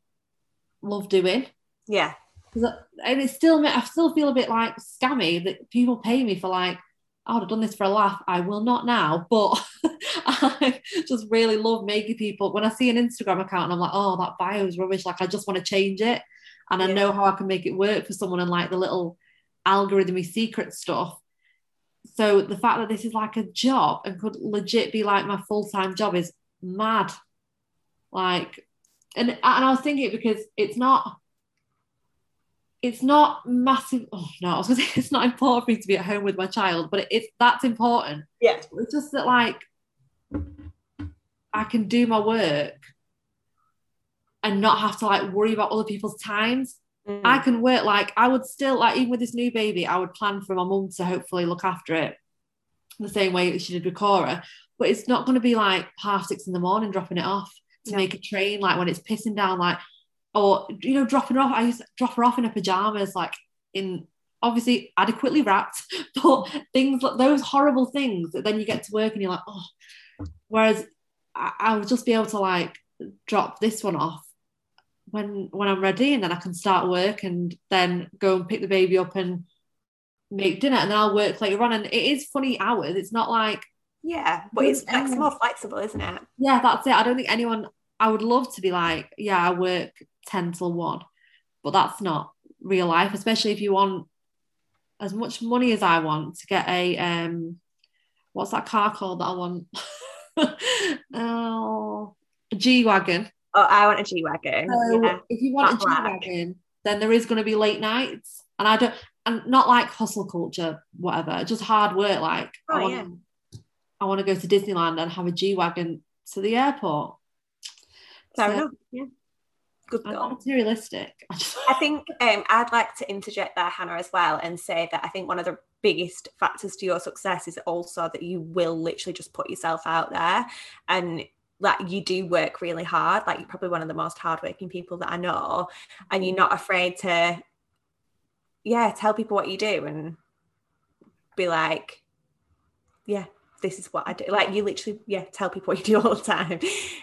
Speaker 2: love doing.
Speaker 1: Yeah.
Speaker 2: And it's still, I still feel a bit like scammy that people pay me for like I would have done this for a laugh. I will not now, but I just really love making people. When I see an Instagram account and I'm like, oh, that bio is rubbish, like I just want to change it. And I know how I can make it work for someone and like the little algorithmy secret stuff. So the fact that this is like a job and could legit be like my full time job is mad. Like, and and I was thinking because it's not it's not massive. Oh no, I was gonna say it's not important for me to be at home with my child, but it's that's important.
Speaker 1: Yeah,
Speaker 2: it's just that like I can do my work and not have to like worry about other people's times. Mm. I can work like I would still like even with this new baby, I would plan for my mum to hopefully look after it the same way that she did with Cora. But it's not going to be like half six in the morning dropping it off to no. make a train like when it's pissing down like or you know dropping her off i used to drop her off in her pajamas like in obviously adequately wrapped but things like those horrible things that then you get to work and you're like oh. Whereas I, I would just be able to like drop this one off when when i'm ready and then i can start work and then go and pick the baby up and make dinner and then i'll work later on. And it is funny hours. It's not like
Speaker 1: yeah but it's, it's more flexible isn't it?
Speaker 2: Yeah that's it. I don't think anyone I would love to be like, yeah, I work 10 till 1, but that's not real life, especially if you want as much money as I want to get a, um, what's that car called that I want? oh, a G Wagon.
Speaker 1: Oh, I want a G Wagon.
Speaker 2: So yeah. if you want a G Wagon, then there is going to be late nights. And I don't, and not like hustle culture, whatever, just hard work. Like, oh, I, want, yeah. I want to go to Disneyland and have a G Wagon to the airport.
Speaker 1: Fair so, enough. Yeah.
Speaker 2: Good goal. materialistic.
Speaker 1: I think um, I'd like to interject there, Hannah, as well, and say that I think one of the biggest factors to your success is also that you will literally just put yourself out there and like you do work really hard like you're probably one of the most hardworking people that i know and you're not afraid to yeah tell people what you do and be like yeah this is what I do. Like you literally, yeah, tell people what you do all the time.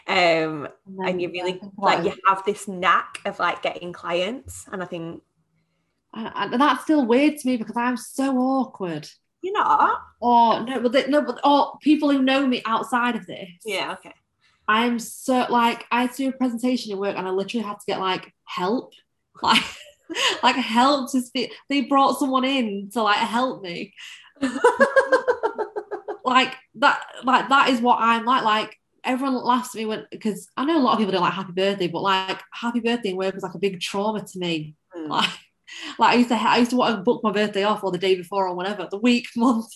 Speaker 1: Um, and, and you really like you have this knack of like getting clients. And I think
Speaker 2: and, and that's still weird to me because I'm so awkward.
Speaker 1: You're not?
Speaker 2: Oh no, but they, no, but oh, people who know me outside of this.
Speaker 1: Yeah, okay.
Speaker 2: I'm so like I had to do a presentation at work and I literally had to get like help. Like like help to speak. They brought someone in to like help me. like that like that is what I'm like. Like everyone laughs at me when because I know a lot of people don't like happy birthday, but like happy birthday in work was like a big trauma to me. Mm. Like like I used to I used to want to book my birthday off or the day before or whatever, the week, month,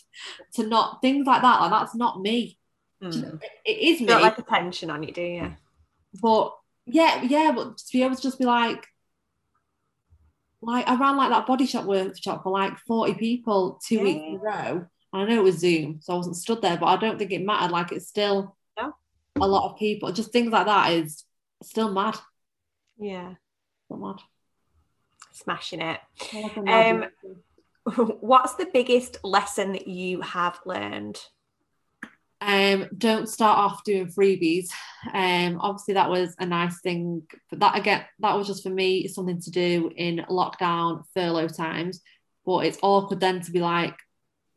Speaker 2: to not things like that. Like that's not me. Mm. It is me.
Speaker 1: Not like attention on you, do you?
Speaker 2: But yeah, yeah, but to be able to just be like, like I ran like that body shop workshop for like 40 people two yeah. weeks in a row. I know it was Zoom, so I wasn't stood there, but I don't think it mattered. Like it's still
Speaker 1: yeah.
Speaker 2: a lot of people. Just things like that is still mad.
Speaker 1: Yeah.
Speaker 2: Still mad.
Speaker 1: Smashing it. Um, what's the biggest lesson that you have learned?
Speaker 2: Um, don't start off doing freebies. Um, obviously that was a nice thing, but that again, that was just for me something to do in lockdown furlough times. But it's awkward then to be like,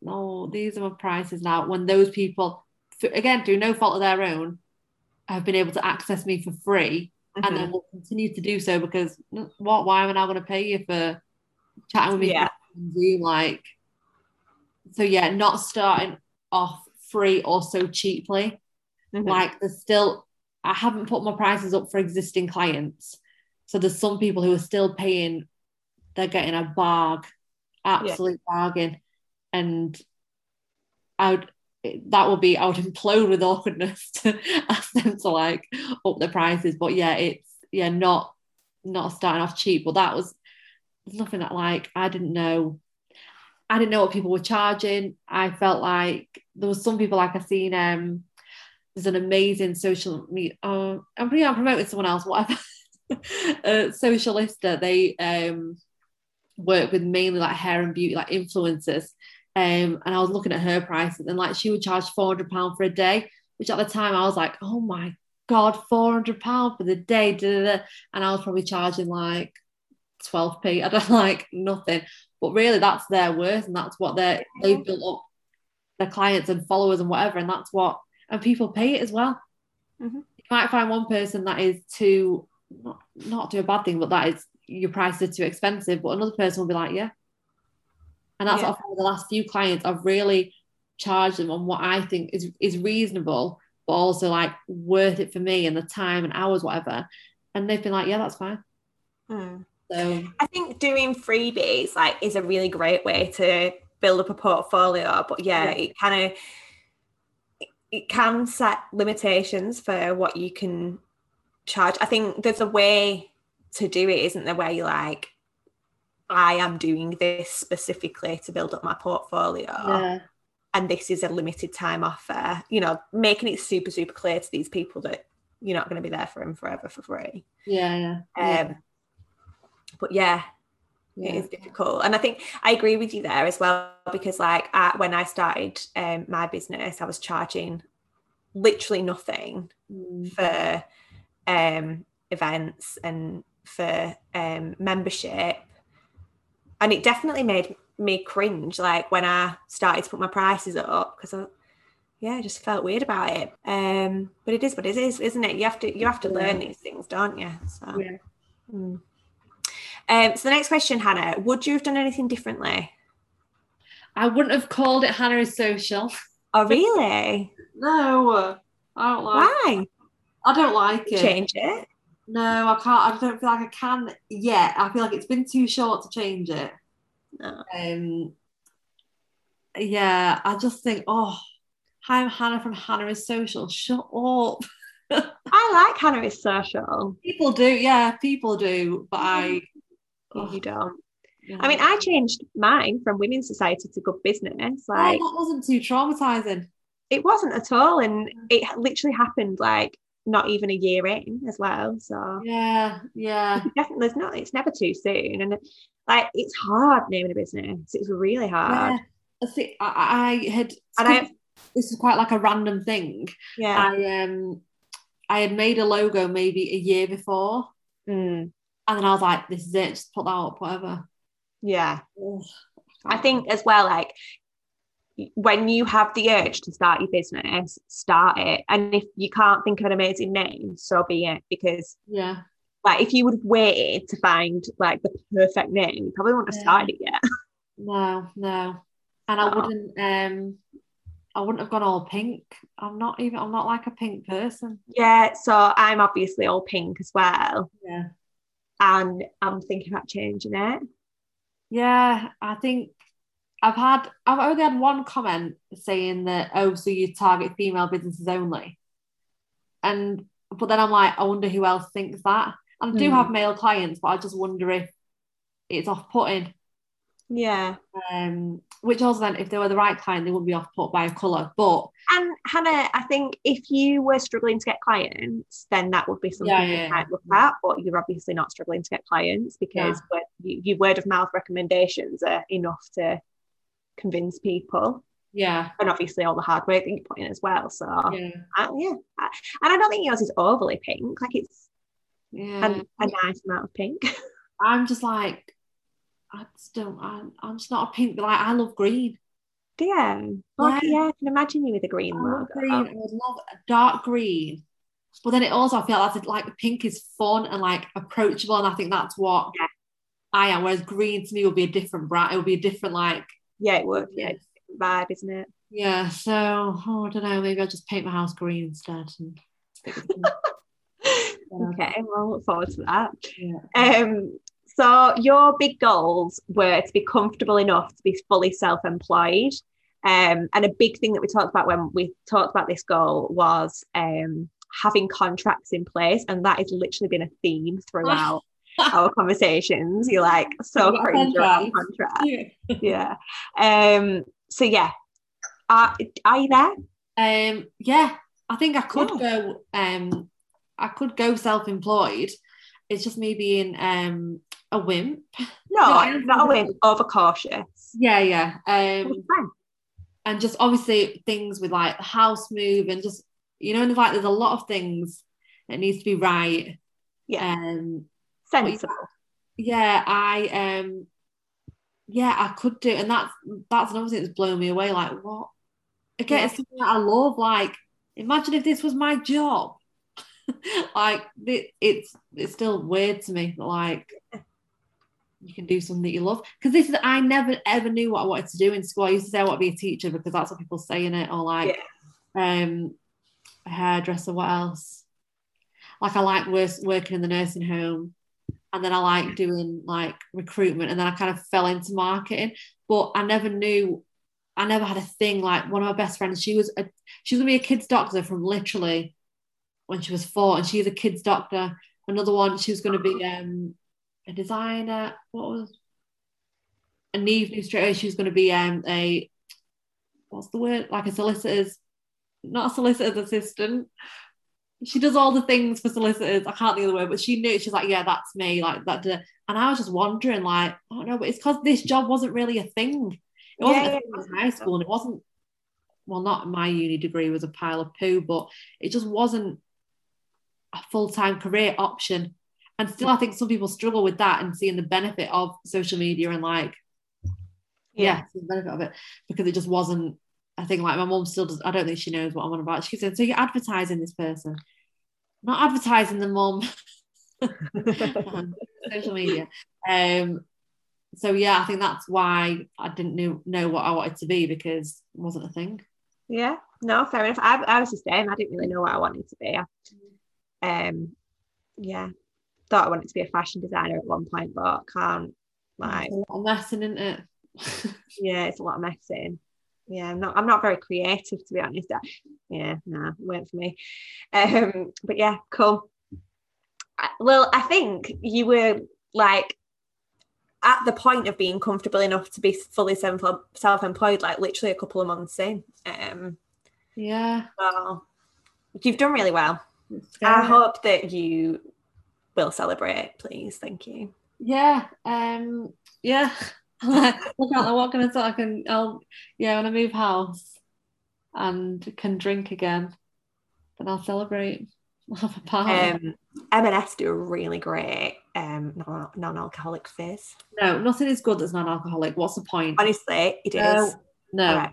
Speaker 2: no, these are my prices now. When those people, again, through no fault of their own, have been able to access me for free mm-hmm. and then will continue to do so because what? Why am I now going to pay you for chatting with me
Speaker 1: yeah.
Speaker 2: on Zoom? Like, so yeah, not starting off free or so cheaply. Mm-hmm. Like, there's still, I haven't put my prices up for existing clients. So there's some people who are still paying, they're getting a barg, absolute yeah. bargain and I would that would be I would implode with awkwardness to ask them to like up the prices. But yeah, it's yeah not not starting off cheap. But that was nothing that like I didn't know. I didn't know what people were charging. I felt like there was some people like I seen um there's an amazing social media. Uh, I'm pretty I'm promoting someone else, whatever. uh, Socialista, they um, work with mainly like hair and beauty, like influencers. Um, and I was looking at her prices, and like she would charge four hundred pound for a day, which at the time I was like, oh my god, four hundred pound for the day, da, da, da. and I was probably charging like twelve p. I don't like nothing, but really that's their worth, and that's what they they've built up their clients and followers and whatever, and that's what and people pay it as well.
Speaker 1: Mhm.
Speaker 2: You might find one person that is too not, not do a bad thing, but that is your prices are too expensive. But another person will be like, yeah. And that's
Speaker 1: Yeah.
Speaker 2: what I've found with the last few clients. I've really charged them on what I think is is reasonable, but also like worth it for me and the time and hours, whatever. And they've been like, yeah, that's fine.
Speaker 1: Mm.
Speaker 2: So
Speaker 1: I think doing freebies like is a really great way to build up a portfolio. But yeah,
Speaker 2: Yeah.
Speaker 1: it kind of it can set limitations for what you can charge. I think there's a way to do it, isn't there? Where you're like, I am doing this specifically to build up my portfolio,
Speaker 2: yeah,
Speaker 1: and this is a limited time offer. You know, making it super super clear to these people that you're not going to be there for them forever for free.
Speaker 2: yeah, yeah.
Speaker 1: Um,
Speaker 2: yeah,
Speaker 1: But yeah,
Speaker 2: yeah.
Speaker 1: it is difficult and i think i agree with you there as well because like I, when i started um, my business i was charging literally nothing
Speaker 2: Mm,
Speaker 1: for um, events and for um, membership and it definitely made me cringe like when i started to put my prices up because i yeah i just felt weird about it um but it is what it is isn't it you have to you have to learn these things don't you so
Speaker 2: yeah.
Speaker 1: Mm. Um, so the next question, Hannah, would you have done anything differently?
Speaker 2: I wouldn't have called it Hannah is social.
Speaker 1: Oh, really?
Speaker 2: No, I don't like.
Speaker 1: Why?
Speaker 2: I don't like it.
Speaker 1: Change it.
Speaker 2: No, I can't. I don't feel like I can yet. I feel like it's been too short to change it.
Speaker 1: No.
Speaker 2: Um, yeah, I just think, oh, hi, I'm Hannah from Hannah is Social. Shut up.
Speaker 1: I like Hannah is social.
Speaker 2: People do, yeah, people do, but I. oh,
Speaker 1: You don't.
Speaker 2: yeah.
Speaker 1: I mean, I changed mine from Women's Society to Good Business.
Speaker 2: Oh,
Speaker 1: Like,
Speaker 2: that wasn't too traumatizing.
Speaker 1: it wasn't at all. And it literally happened like not even a year in as well. So
Speaker 2: Yeah, yeah.
Speaker 1: definitely, there's not, it's never too soon. And like, it's hard naming a business. It's really hard.
Speaker 2: yeah. I see. I, I had.
Speaker 1: And I-
Speaker 2: this is quite like a random thing.
Speaker 1: Yeah.
Speaker 2: I um, I had made a logo maybe a year before,
Speaker 1: Mm,
Speaker 2: and then I was like, "This is it. Just put that up, whatever."
Speaker 1: yeah.
Speaker 2: Ugh,
Speaker 1: I think as well, like when you have the urge to start your business, start it. And if you can't think of an amazing name, so be it. Because
Speaker 2: Yeah.
Speaker 1: like if you would have waited to find like the perfect name, you probably wouldn't have
Speaker 2: Yeah.
Speaker 1: started it yet.
Speaker 2: No, no. And I
Speaker 1: Oh.
Speaker 2: wouldn't um I wouldn't have gone all pink. I'm not even I'm not like a pink person.
Speaker 1: yeah. So I'm obviously all pink as well.
Speaker 2: Yeah.
Speaker 1: And I'm thinking about changing it.
Speaker 2: Yeah, I think I've had I've only had one comment saying that oh so you target female businesses only. And but then I'm like, I wonder who else thinks that. And I do
Speaker 1: Hmm.
Speaker 2: have male clients, but I just wonder if it's off putting.
Speaker 1: Yeah.
Speaker 2: Um, which also then if they were the right client, they wouldn't be off put by a colour. But
Speaker 1: And Hannah, I think if you were struggling to get clients, then that would be something
Speaker 2: Yeah,
Speaker 1: you might look at. But you're obviously not struggling to get clients because you, your word of mouth recommendations are enough to convince people.
Speaker 2: yeah,
Speaker 1: And obviously all the hard work that you put in as well. So
Speaker 2: yeah,
Speaker 1: yeah, I- and I don't think yours is overly pink. Like it's
Speaker 2: yeah.
Speaker 1: an, a nice amount of pink.
Speaker 2: I'm just like, I just don't. I'm, I'm just not a pink. But like, I love green.
Speaker 1: yeah. Okay, yeah, I can imagine you with a green
Speaker 2: I
Speaker 1: logo.
Speaker 2: love green. I would love a dark green. But then it also I feel like like pink is fun and like approachable, and I think that's what
Speaker 1: Yeah.
Speaker 2: I am. Whereas green to me would be a different brand. It would be a different like
Speaker 1: Yeah, it would. Yeah, it's vibe, isn't it?
Speaker 2: yeah. So oh, I don't know. Maybe I'll just paint my house green instead and stick with pink.
Speaker 1: okay, well, I look forward to that.
Speaker 2: Yeah.
Speaker 1: Um, so your big goals were to be comfortable enough to be fully self-employed. Um, and a big thing that we talked about when we talked about this goal was um, having contracts in place, and that has literally been a theme throughout our conversations. You're like so
Speaker 2: Yeah,
Speaker 1: cringe around
Speaker 2: yeah.
Speaker 1: Yeah. Um, so yeah, are, are you there?
Speaker 2: Um. Yeah. I think I could
Speaker 1: Yeah.
Speaker 2: go um I could go self-employed. It's just me being um a wimp.
Speaker 1: No,
Speaker 2: No,
Speaker 1: not a win. Overcautious.
Speaker 2: Yeah, yeah. Um and just obviously things with like house move and just you know, and like there's a lot of things that needs to be right.
Speaker 1: Yeah.
Speaker 2: Um
Speaker 1: Sensible.
Speaker 2: yeah, I um yeah, I could do and that's that's another thing that's blown me away. Like what again,
Speaker 1: Yeah.
Speaker 2: it's something that I love. Like, imagine if this was my job. like it, it's it's still weird to me like you can do something that you love. Because this is I never ever knew what I wanted to do in school. I used to say I want to be a teacher because that's what people say in it, or like um a hairdresser, what else? Like I like wor- working in the nursing home and then I like doing like recruitment and then I kind of fell into marketing. But I never knew I never had a thing like one of my best friends, she was a she was gonna be a kid's doctor from literally when she was four, and she's a kid's doctor. Another one, she was gonna be um a designer. What was and Neve knew straight away she was gonna be um a what's the word? Like a solicitor's not a solicitor's assistant. She does all the things for solicitors. I can't think of the word, but she knew she's like, yeah, that's me, like that. And I was just wondering, like, I don't know, but it's because this job wasn't really a thing. It wasn't
Speaker 1: Yeah,
Speaker 2: a
Speaker 1: yeah,
Speaker 2: thing in high school, and it wasn't. Well, not my uni degree was a pile of poo, but it just wasn't a full time career option. And still, I think some people struggle with that and seeing the benefit of social media and like, yeah, seeing the benefit of it because it just wasn't. I think like my mum still does. I don't think she knows what I'm on about. She said, "So you're advertising this person, not advertising the mum." social media. Um, so yeah, I think that's why I didn't know, know what I wanted to be because it wasn't a thing.
Speaker 1: Yeah, no, fair enough. I, I was the same. I didn't really know what I wanted to be. Um, yeah, thought I wanted to be a fashion designer at one point, but can't. Like,
Speaker 2: It's a lot of messing, isn't it?
Speaker 1: yeah, it's a lot of messing. Yeah, I'm not. I'm not very creative to be honest. Yeah, nah, it weren't for me. Um, but yeah, cool. Well, I think you were like at the point of being comfortable enough to be fully self self-employed, like literally a couple of months in. Um,
Speaker 2: yeah.
Speaker 1: Well, you've done really well. I hope that you will celebrate, please. Thank you.
Speaker 2: Yeah. Um. Yeah. Look out! What can I say? I can. I'll. Yeah. When I move house and can drink again, then I'll celebrate. I'll have a party.
Speaker 1: Um, M&S do a really great um, non- non-alcoholic fizz.
Speaker 2: no, nothing is good that's non-alcoholic. What's the point?
Speaker 1: Honestly, it is.
Speaker 2: No. No.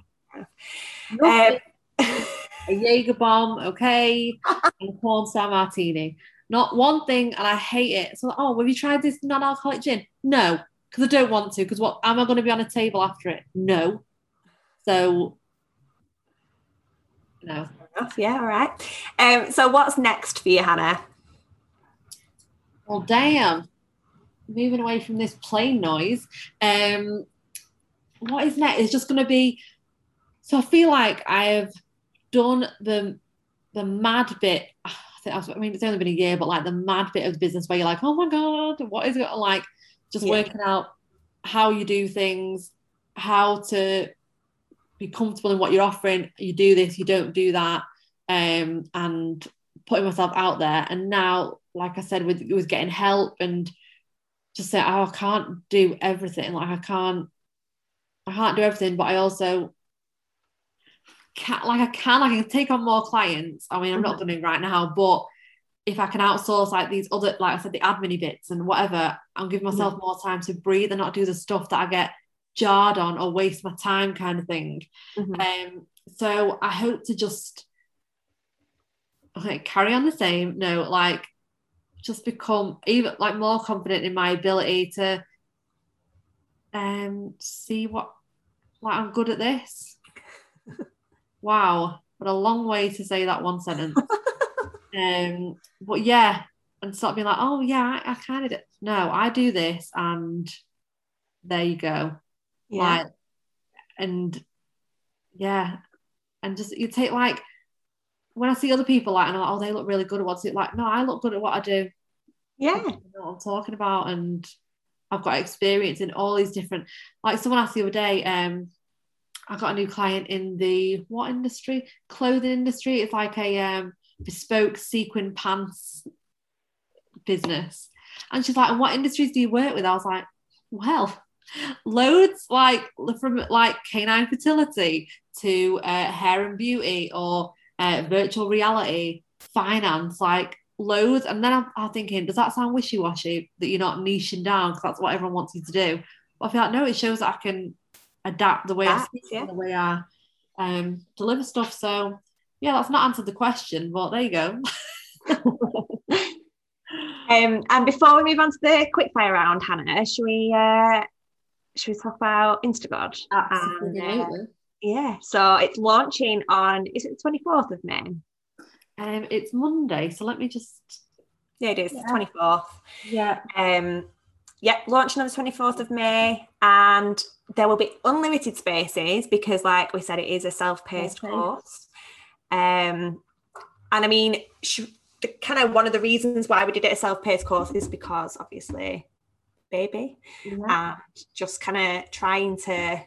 Speaker 1: All right. Um,
Speaker 2: a Jaeger bomb, okay, and a corn star martini. Not one thing, and I hate it. So, oh, have you tried this non-alcoholic gin? No, because I don't want to. Because what am I going to be on a table after it? No. So, no.
Speaker 1: yeah, all right. Um, so what's next for you, Hannah?
Speaker 2: Well, damn. Moving away from this plane noise. Um, what is next? It's just going to be. So I feel like I have done the the mad bit. I think I mean it's only been a year, but like the mad bit of the business where you're like, oh my god, what is it like? Just
Speaker 1: Yeah.
Speaker 2: working out how you do things, how to be comfortable in what you're offering. You do this, you don't do that, um, and putting myself out there. And now, like I said, with with getting help and just say, oh, I can't do everything. Like I can't, I can't do everything, but I also can't. like I can, I can take on more clients. I mean, I'm not doing it right now, but if I can outsource like these other, like I said, the admin bits and whatever, I'm giving myself more time to breathe and not do the stuff that I get jarred on or waste my time kind of thing.
Speaker 1: Mhm.
Speaker 2: Um, so I hope to just like carry on the same No, like just become even like more confident in my ability to um see what like I'm good at this. wow, what a long way to say that one sentence. um, but yeah, and stop being like, oh yeah, I, I kind of no, I do this, and there you go.
Speaker 1: Yeah.
Speaker 2: Like, and yeah, and just you take like when I see other people like, and I'm like, oh, they look really good at what's it like. No, I look good at what I do.
Speaker 1: yeah.
Speaker 2: I what I'm talking about, and I've got experience in all these different. Like someone asked the other day, um, I got a new client in the what industry? Clothing industry. It's like a um, bespoke sequin pants business. And she's like, what industries do you work with? I was like, well, loads like from like canine fertility to uh, hair and beauty or uh, virtual reality, finance, like loads. And then I'm, I'm thinking, does that sound wishy washy that you're not niching down because that's what everyone wants you to do? But I feel like no, it shows that I can adapt the way I speak yeah. the way I um, deliver stuff. So yeah, that's not answered the question, but there you go.
Speaker 1: um, and before we move on to the quickfire round, Hannah, should we uh, should we talk about Instagood?
Speaker 2: Absolutely. And, uh,
Speaker 1: yeah, so it's launching on is it the 24th of May?
Speaker 2: Um, it's Monday, so let me just
Speaker 1: yeah, it is yeah. 24th.
Speaker 2: Yeah.
Speaker 1: Um, yeah, launching on the 24th of May, and there will be unlimited spaces because, like we said, it is a self-paced okay. course. Um, and I mean, sh- kind of one of the reasons why we did it a self-paced course is because obviously baby yeah. and just kind of trying to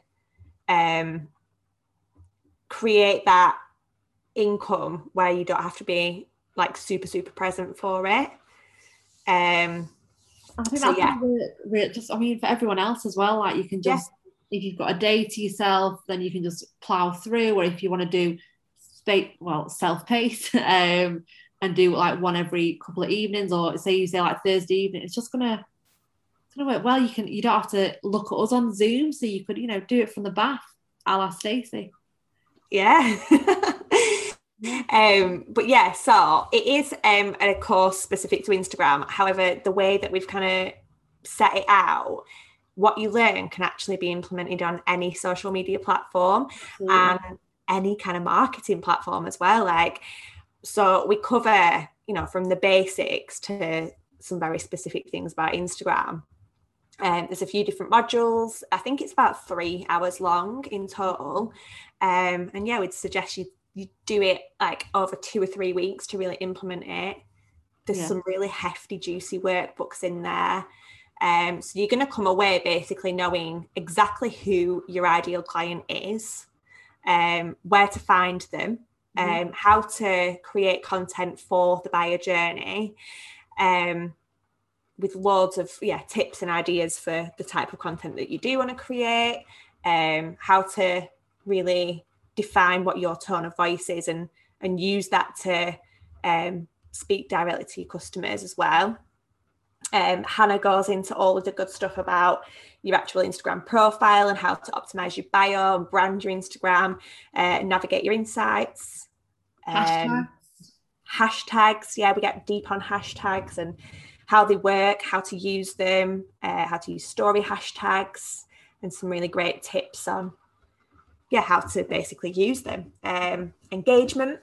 Speaker 1: um, create that income where you don't have to be like super super present for it um
Speaker 2: I think so, that's yeah. Really, really, just I mean for everyone else as well like you can just yeah. if you've got a day to yourself then you can just plow through or if you want to do well self-paced um and do like one every couple of evenings or say you say like Thursday evening it's just gonna it's gonna work well. You can you don't have to look at us on Zoom so you could you know do it from the bath a la Stacey.
Speaker 1: Yeah. Um but yeah so it is um a course specific to instagram. However the way that we've kind of set it out what you learn can actually be implemented on any social media platform. And any kind of marketing platform as well like so we cover you know from the basics to some very specific things about instagram um, there's a few different modules. I think it's about three hours long in total. Um, and yeah, we'd suggest you you do it like over two or three weeks to really implement it. There's yeah. some really hefty, juicy workbooks in there. Um, so you're going to come away basically knowing exactly who your ideal client is, um, where to find them, mm-hmm. um, how to create content for the buyer journey, um, with loads of yeah tips and ideas for the type of content that you do want to create, um, how to really define what your tone of voice is and and use that to um, speak directly to your customers as well. Um, Hannah goes into all of the good stuff about your actual Instagram profile and how to optimize your bio and brand your Instagram uh, and navigate your insights.
Speaker 2: Um, hashtags.
Speaker 1: hashtags. Yeah, we get deep on hashtags and how they work, how to use them, uh, how to use story hashtags, and some really great tips on yeah, how to basically use them. Um, engagement,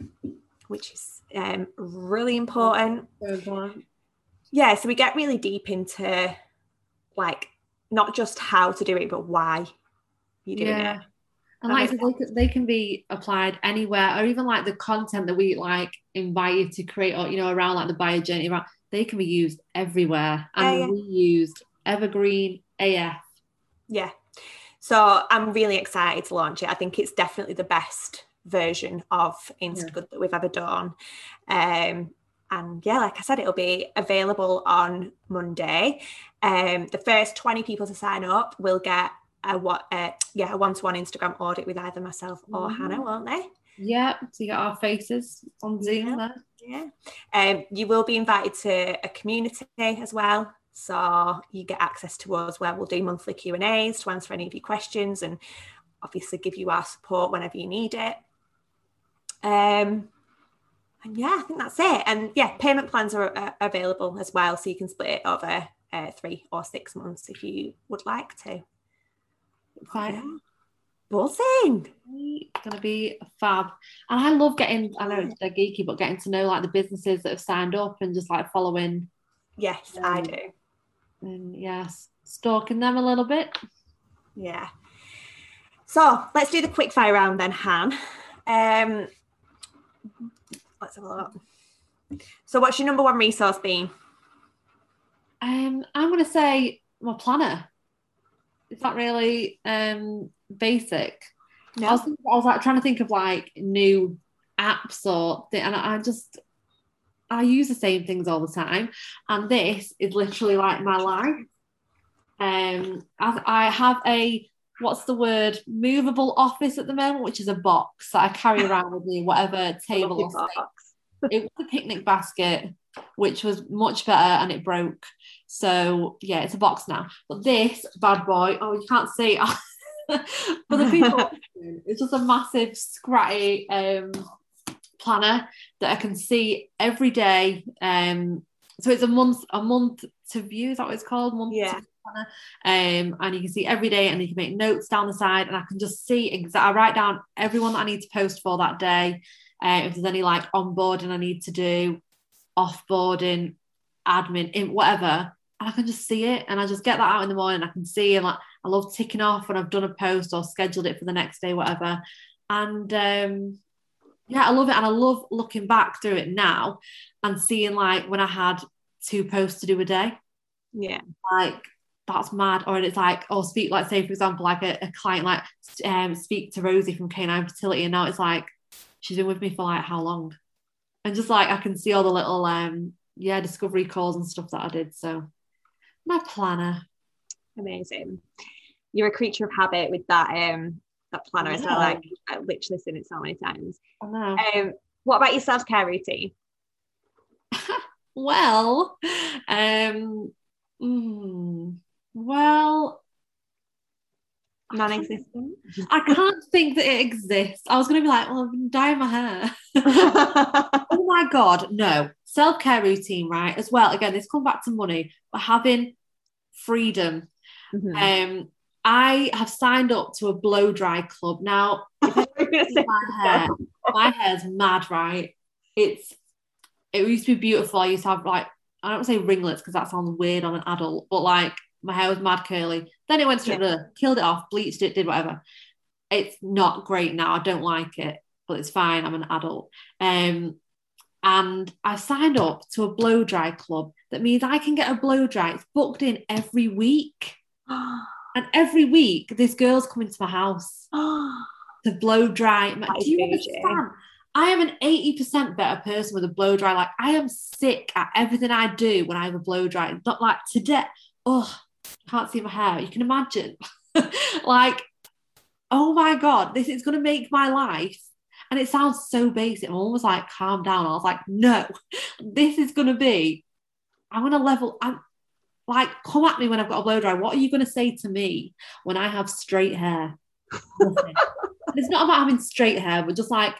Speaker 1: which is um, really important. Yeah, so we get really deep into like not just how to do it, but why you're doing yeah. it.
Speaker 2: And like they, can, they can be applied anywhere, or even like the content that we like invite you to create, or you know, around like the buyer journey, around they can be used everywhere and yeah, yeah. reused. Evergreen AF.
Speaker 1: Yeah, so I'm really excited to launch it. I think it's definitely the best version of Instagood yeah. that we've ever done. Um, and yeah, like I said, it'll be available on Monday. Um, the first 20 people to sign up will get a what uh, yeah, a one-to-one Instagram audit with either myself or mm-hmm. Hannah, won't they?
Speaker 2: Yeah, so you got our faces on Zoom
Speaker 1: yeah. there. Yeah. Um, you will be invited to a community as well. So you get access to us where we'll do monthly Q and A's to answer any of your questions and obviously give you our support whenever you need it. Um, and yeah, I think that's it. And yeah, payment plans are uh, available as well, so you can split it over uh, three or six months if you would like to.
Speaker 2: Quite yeah.
Speaker 1: buzzing.
Speaker 2: It's gonna be fab, and I love getting. I know they're geeky, but getting to know like the businesses that have signed up and just like following.
Speaker 1: Yes, um, I do
Speaker 2: and yes, stalking them a little bit.
Speaker 1: Yeah. So let's do the quick fire round then, Han. Um, let's have a look. So, what's your number one resource been?
Speaker 2: Um, I'm going to say my planner. It's not really um, basic? I was, thinking, I was like trying to think of like new apps or th- and I just I use the same things all the time, and this is literally like my life. Um, I, I have a what's the word movable office at the moment, which is a box that I carry around with me, whatever table or box. It was a picnic basket, which was much better, and it broke. So yeah, it's a box now. But this bad boy, oh, you can't see. For the people, it's just a massive scratty um, planner that I can see every day. Um, so it's a month, a month to view. Is that what it's called? Month
Speaker 1: yeah.
Speaker 2: Um, and you can see every day, and you can make notes down the side, and I can just see exactly. I write down everyone that I need to post for that day. Uh, if there's any like onboarding I need to do, offboarding, admin, in whatever, and I can just see it, and I just get that out in the morning. I can see, and like I love ticking off when I've done a post or scheduled it for the next day, whatever. And um, yeah, I love it. And I love looking back through it now and seeing like when I had two posts to do a day.
Speaker 1: Yeah.
Speaker 2: Like that's mad. Or it's like, or speak, like, say, for example, like a, a client, like, um, speak to Rosie from Canine Fertility. And now it's like, she's been with me for like how long? And just like, I can see all the little, um, yeah, discovery calls and stuff that I did. So, my planner.
Speaker 1: Amazing. You're a creature of habit with that um that planner as well. Like I literally seen it so many times.
Speaker 2: I know.
Speaker 1: Um, what about your self care routine?
Speaker 2: well, um, mm, well,
Speaker 1: non-existent.
Speaker 2: I can't think that it exists. I was going to be like, well, I've been dyeing my hair. oh my god, no self care routine, right? As well. Again, this come back to money, but having freedom. Mm-hmm. Um, I have signed up to a blow dry club now. my hair, my hair's mad, right? It's it used to be beautiful. I used to have like I don't say ringlets because that sounds weird on an adult, but like my hair was mad curly. Then it went straight yeah. killed it off, bleached it, did whatever. It's not great now. I don't like it, but it's fine. I'm an adult. Um, and I signed up to a blow dry club. That means I can get a blow dry. It's booked in every week. and every week, this girl's coming to my house to blow dry. Do you understand? I am an 80% better person with a blow dry. Like I am sick at everything I do when I have a blow dry. Not like today. Oh, can't see my hair. You can imagine. like, oh my God, this is going to make my life. And it sounds so basic. I'm almost like, calm down. I was like, no, this is going to be, I'm going to level. I'm like, come at me when I've got a blow dry. What are you going to say to me when I have straight hair? it's not about having straight hair, but just like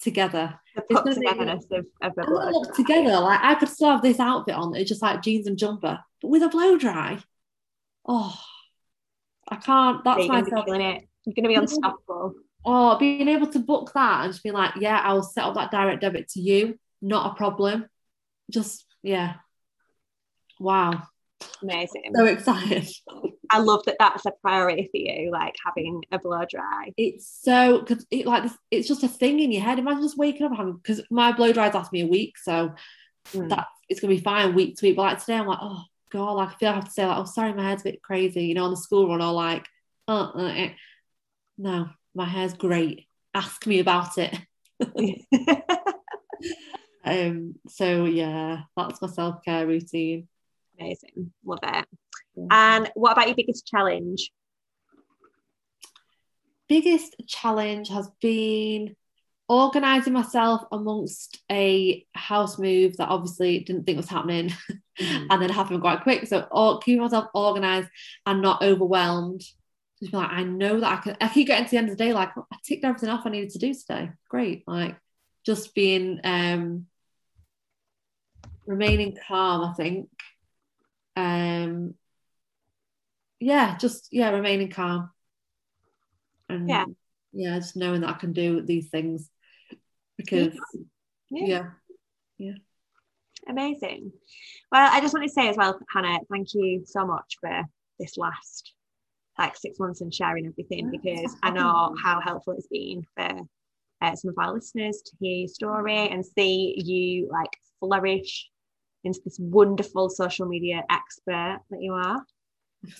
Speaker 2: together.
Speaker 1: The togetherness of, of blow
Speaker 2: together. Like I could still have this outfit on. It's just like jeans and jumper, but with a blow dry. Oh, I can't. That's
Speaker 1: You're myself. It. You're going to be unstoppable.
Speaker 2: Oh, being able to book that and just be like, yeah, I'll set up that direct debit to you. Not a problem. Just yeah. Wow.
Speaker 1: Amazing.
Speaker 2: So excited.
Speaker 1: I love that that's a priority for you, like having a blow dry.
Speaker 2: It's so because it like this, it's just a thing in your head. Imagine just waking up having because my blow dries last me a week, so mm. that it's gonna be fine week to week. But like today, I'm like, oh god, like I feel I have to say like, oh sorry, my head's a bit crazy, you know, on the school run or like, uh, uh, uh. no, my hair's great. Ask me about it. um. So yeah, that's my self care routine.
Speaker 1: Amazing. Love it. Yeah. And what about your biggest challenge?
Speaker 2: Biggest challenge has been organizing myself amongst a house move that obviously didn't think was happening mm. and then happened quite quick. So or, keeping myself organized and not overwhelmed. Just be like, I know that I can I keep getting to the end of the day, like I ticked everything off I needed to do today. Great. Like just being um remaining calm, I think. Um yeah, just yeah, remaining calm. And yeah, yeah, just knowing that I can do these things because yeah. yeah. yeah.
Speaker 1: Amazing. Well, I just want to say as well, Hannah, thank you so much for this last like six months and sharing everything because I know how helpful it's been for uh, some of our listeners to hear your story and see you like flourish into this wonderful social media expert that you are.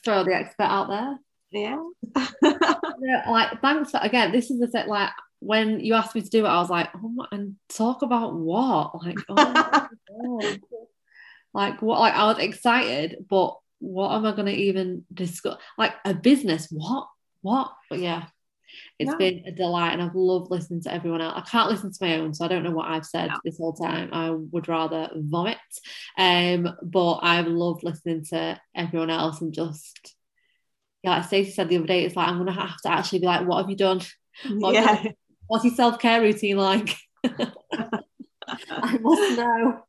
Speaker 2: Throw the expert out there.
Speaker 1: Yeah.
Speaker 2: yeah. Like, thanks for again. This is the set. Like, when you asked me to do it, I was like, oh my, and talk about what? Like, oh like what? Like, I was excited, but what am I going to even discuss? Like a business? What? What? But yeah, it's no. been a delight, and I've loved listening to everyone else. I can't listen to my own, so I don't know what I've said no. this whole time. I would rather vomit. Um, but I've loved listening to everyone else and just yeah, like Stacey said the other day, it's like I'm gonna have to actually be like, what have you done? What yeah. What's your self care routine like? I must know.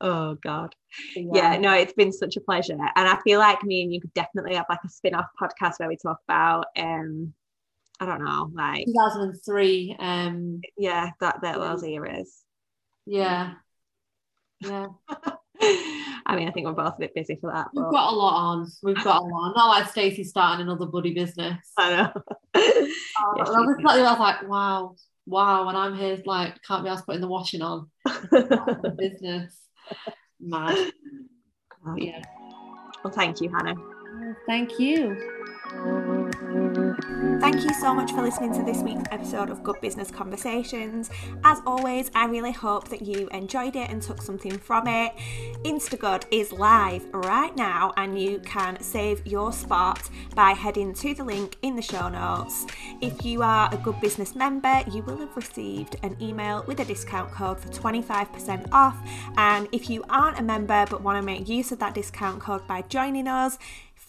Speaker 1: oh God. Yeah. yeah. no, it's been such a pleasure. And I feel like me and you could definitely have like a spin-off podcast where we talk about um I don't know, like
Speaker 2: 2003. Um
Speaker 1: yeah, that that those eras.
Speaker 2: Yeah. Yeah.
Speaker 1: I mean, I think we're both a bit busy for that.
Speaker 2: We've got a lot on. We've got a lot. Not like Stacey starting another buddy business.
Speaker 1: I know.
Speaker 2: Uh, yes, I, was like, I was like, wow, wow. When I'm here, like, can't be asked putting the washing on. business. Mad.
Speaker 1: Oh, yeah. Well, thank you, Hannah.
Speaker 2: Thank you.
Speaker 1: Thank you so much for listening to this week's episode of Good Business Conversations. As always, I really hope that you enjoyed it and took something from it. Instagood is live right now, and you can save your spot by heading to the link in the show notes. If you are a Good Business member, you will have received an email with a discount code for 25% off. And if you aren't a member but want to make use of that discount code by joining us,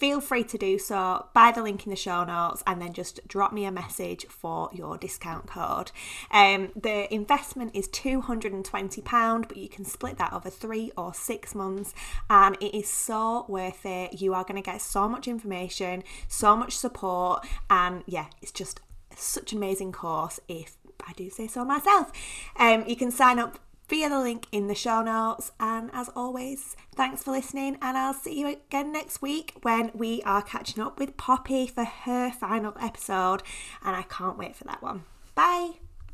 Speaker 1: feel free to do so by the link in the show notes and then just drop me a message for your discount code. Um, the investment is £220, but you can split that over three or six months, and it is so worth it. You are going to get so much information, so much support, and yeah, it's just such an amazing course if I do say so myself. Um, you can sign up via the link in the show notes. And as always, thanks for listening, and I'll see you again next week when we are catching up with Poppy for her final episode. And I can't wait for that one. Bye.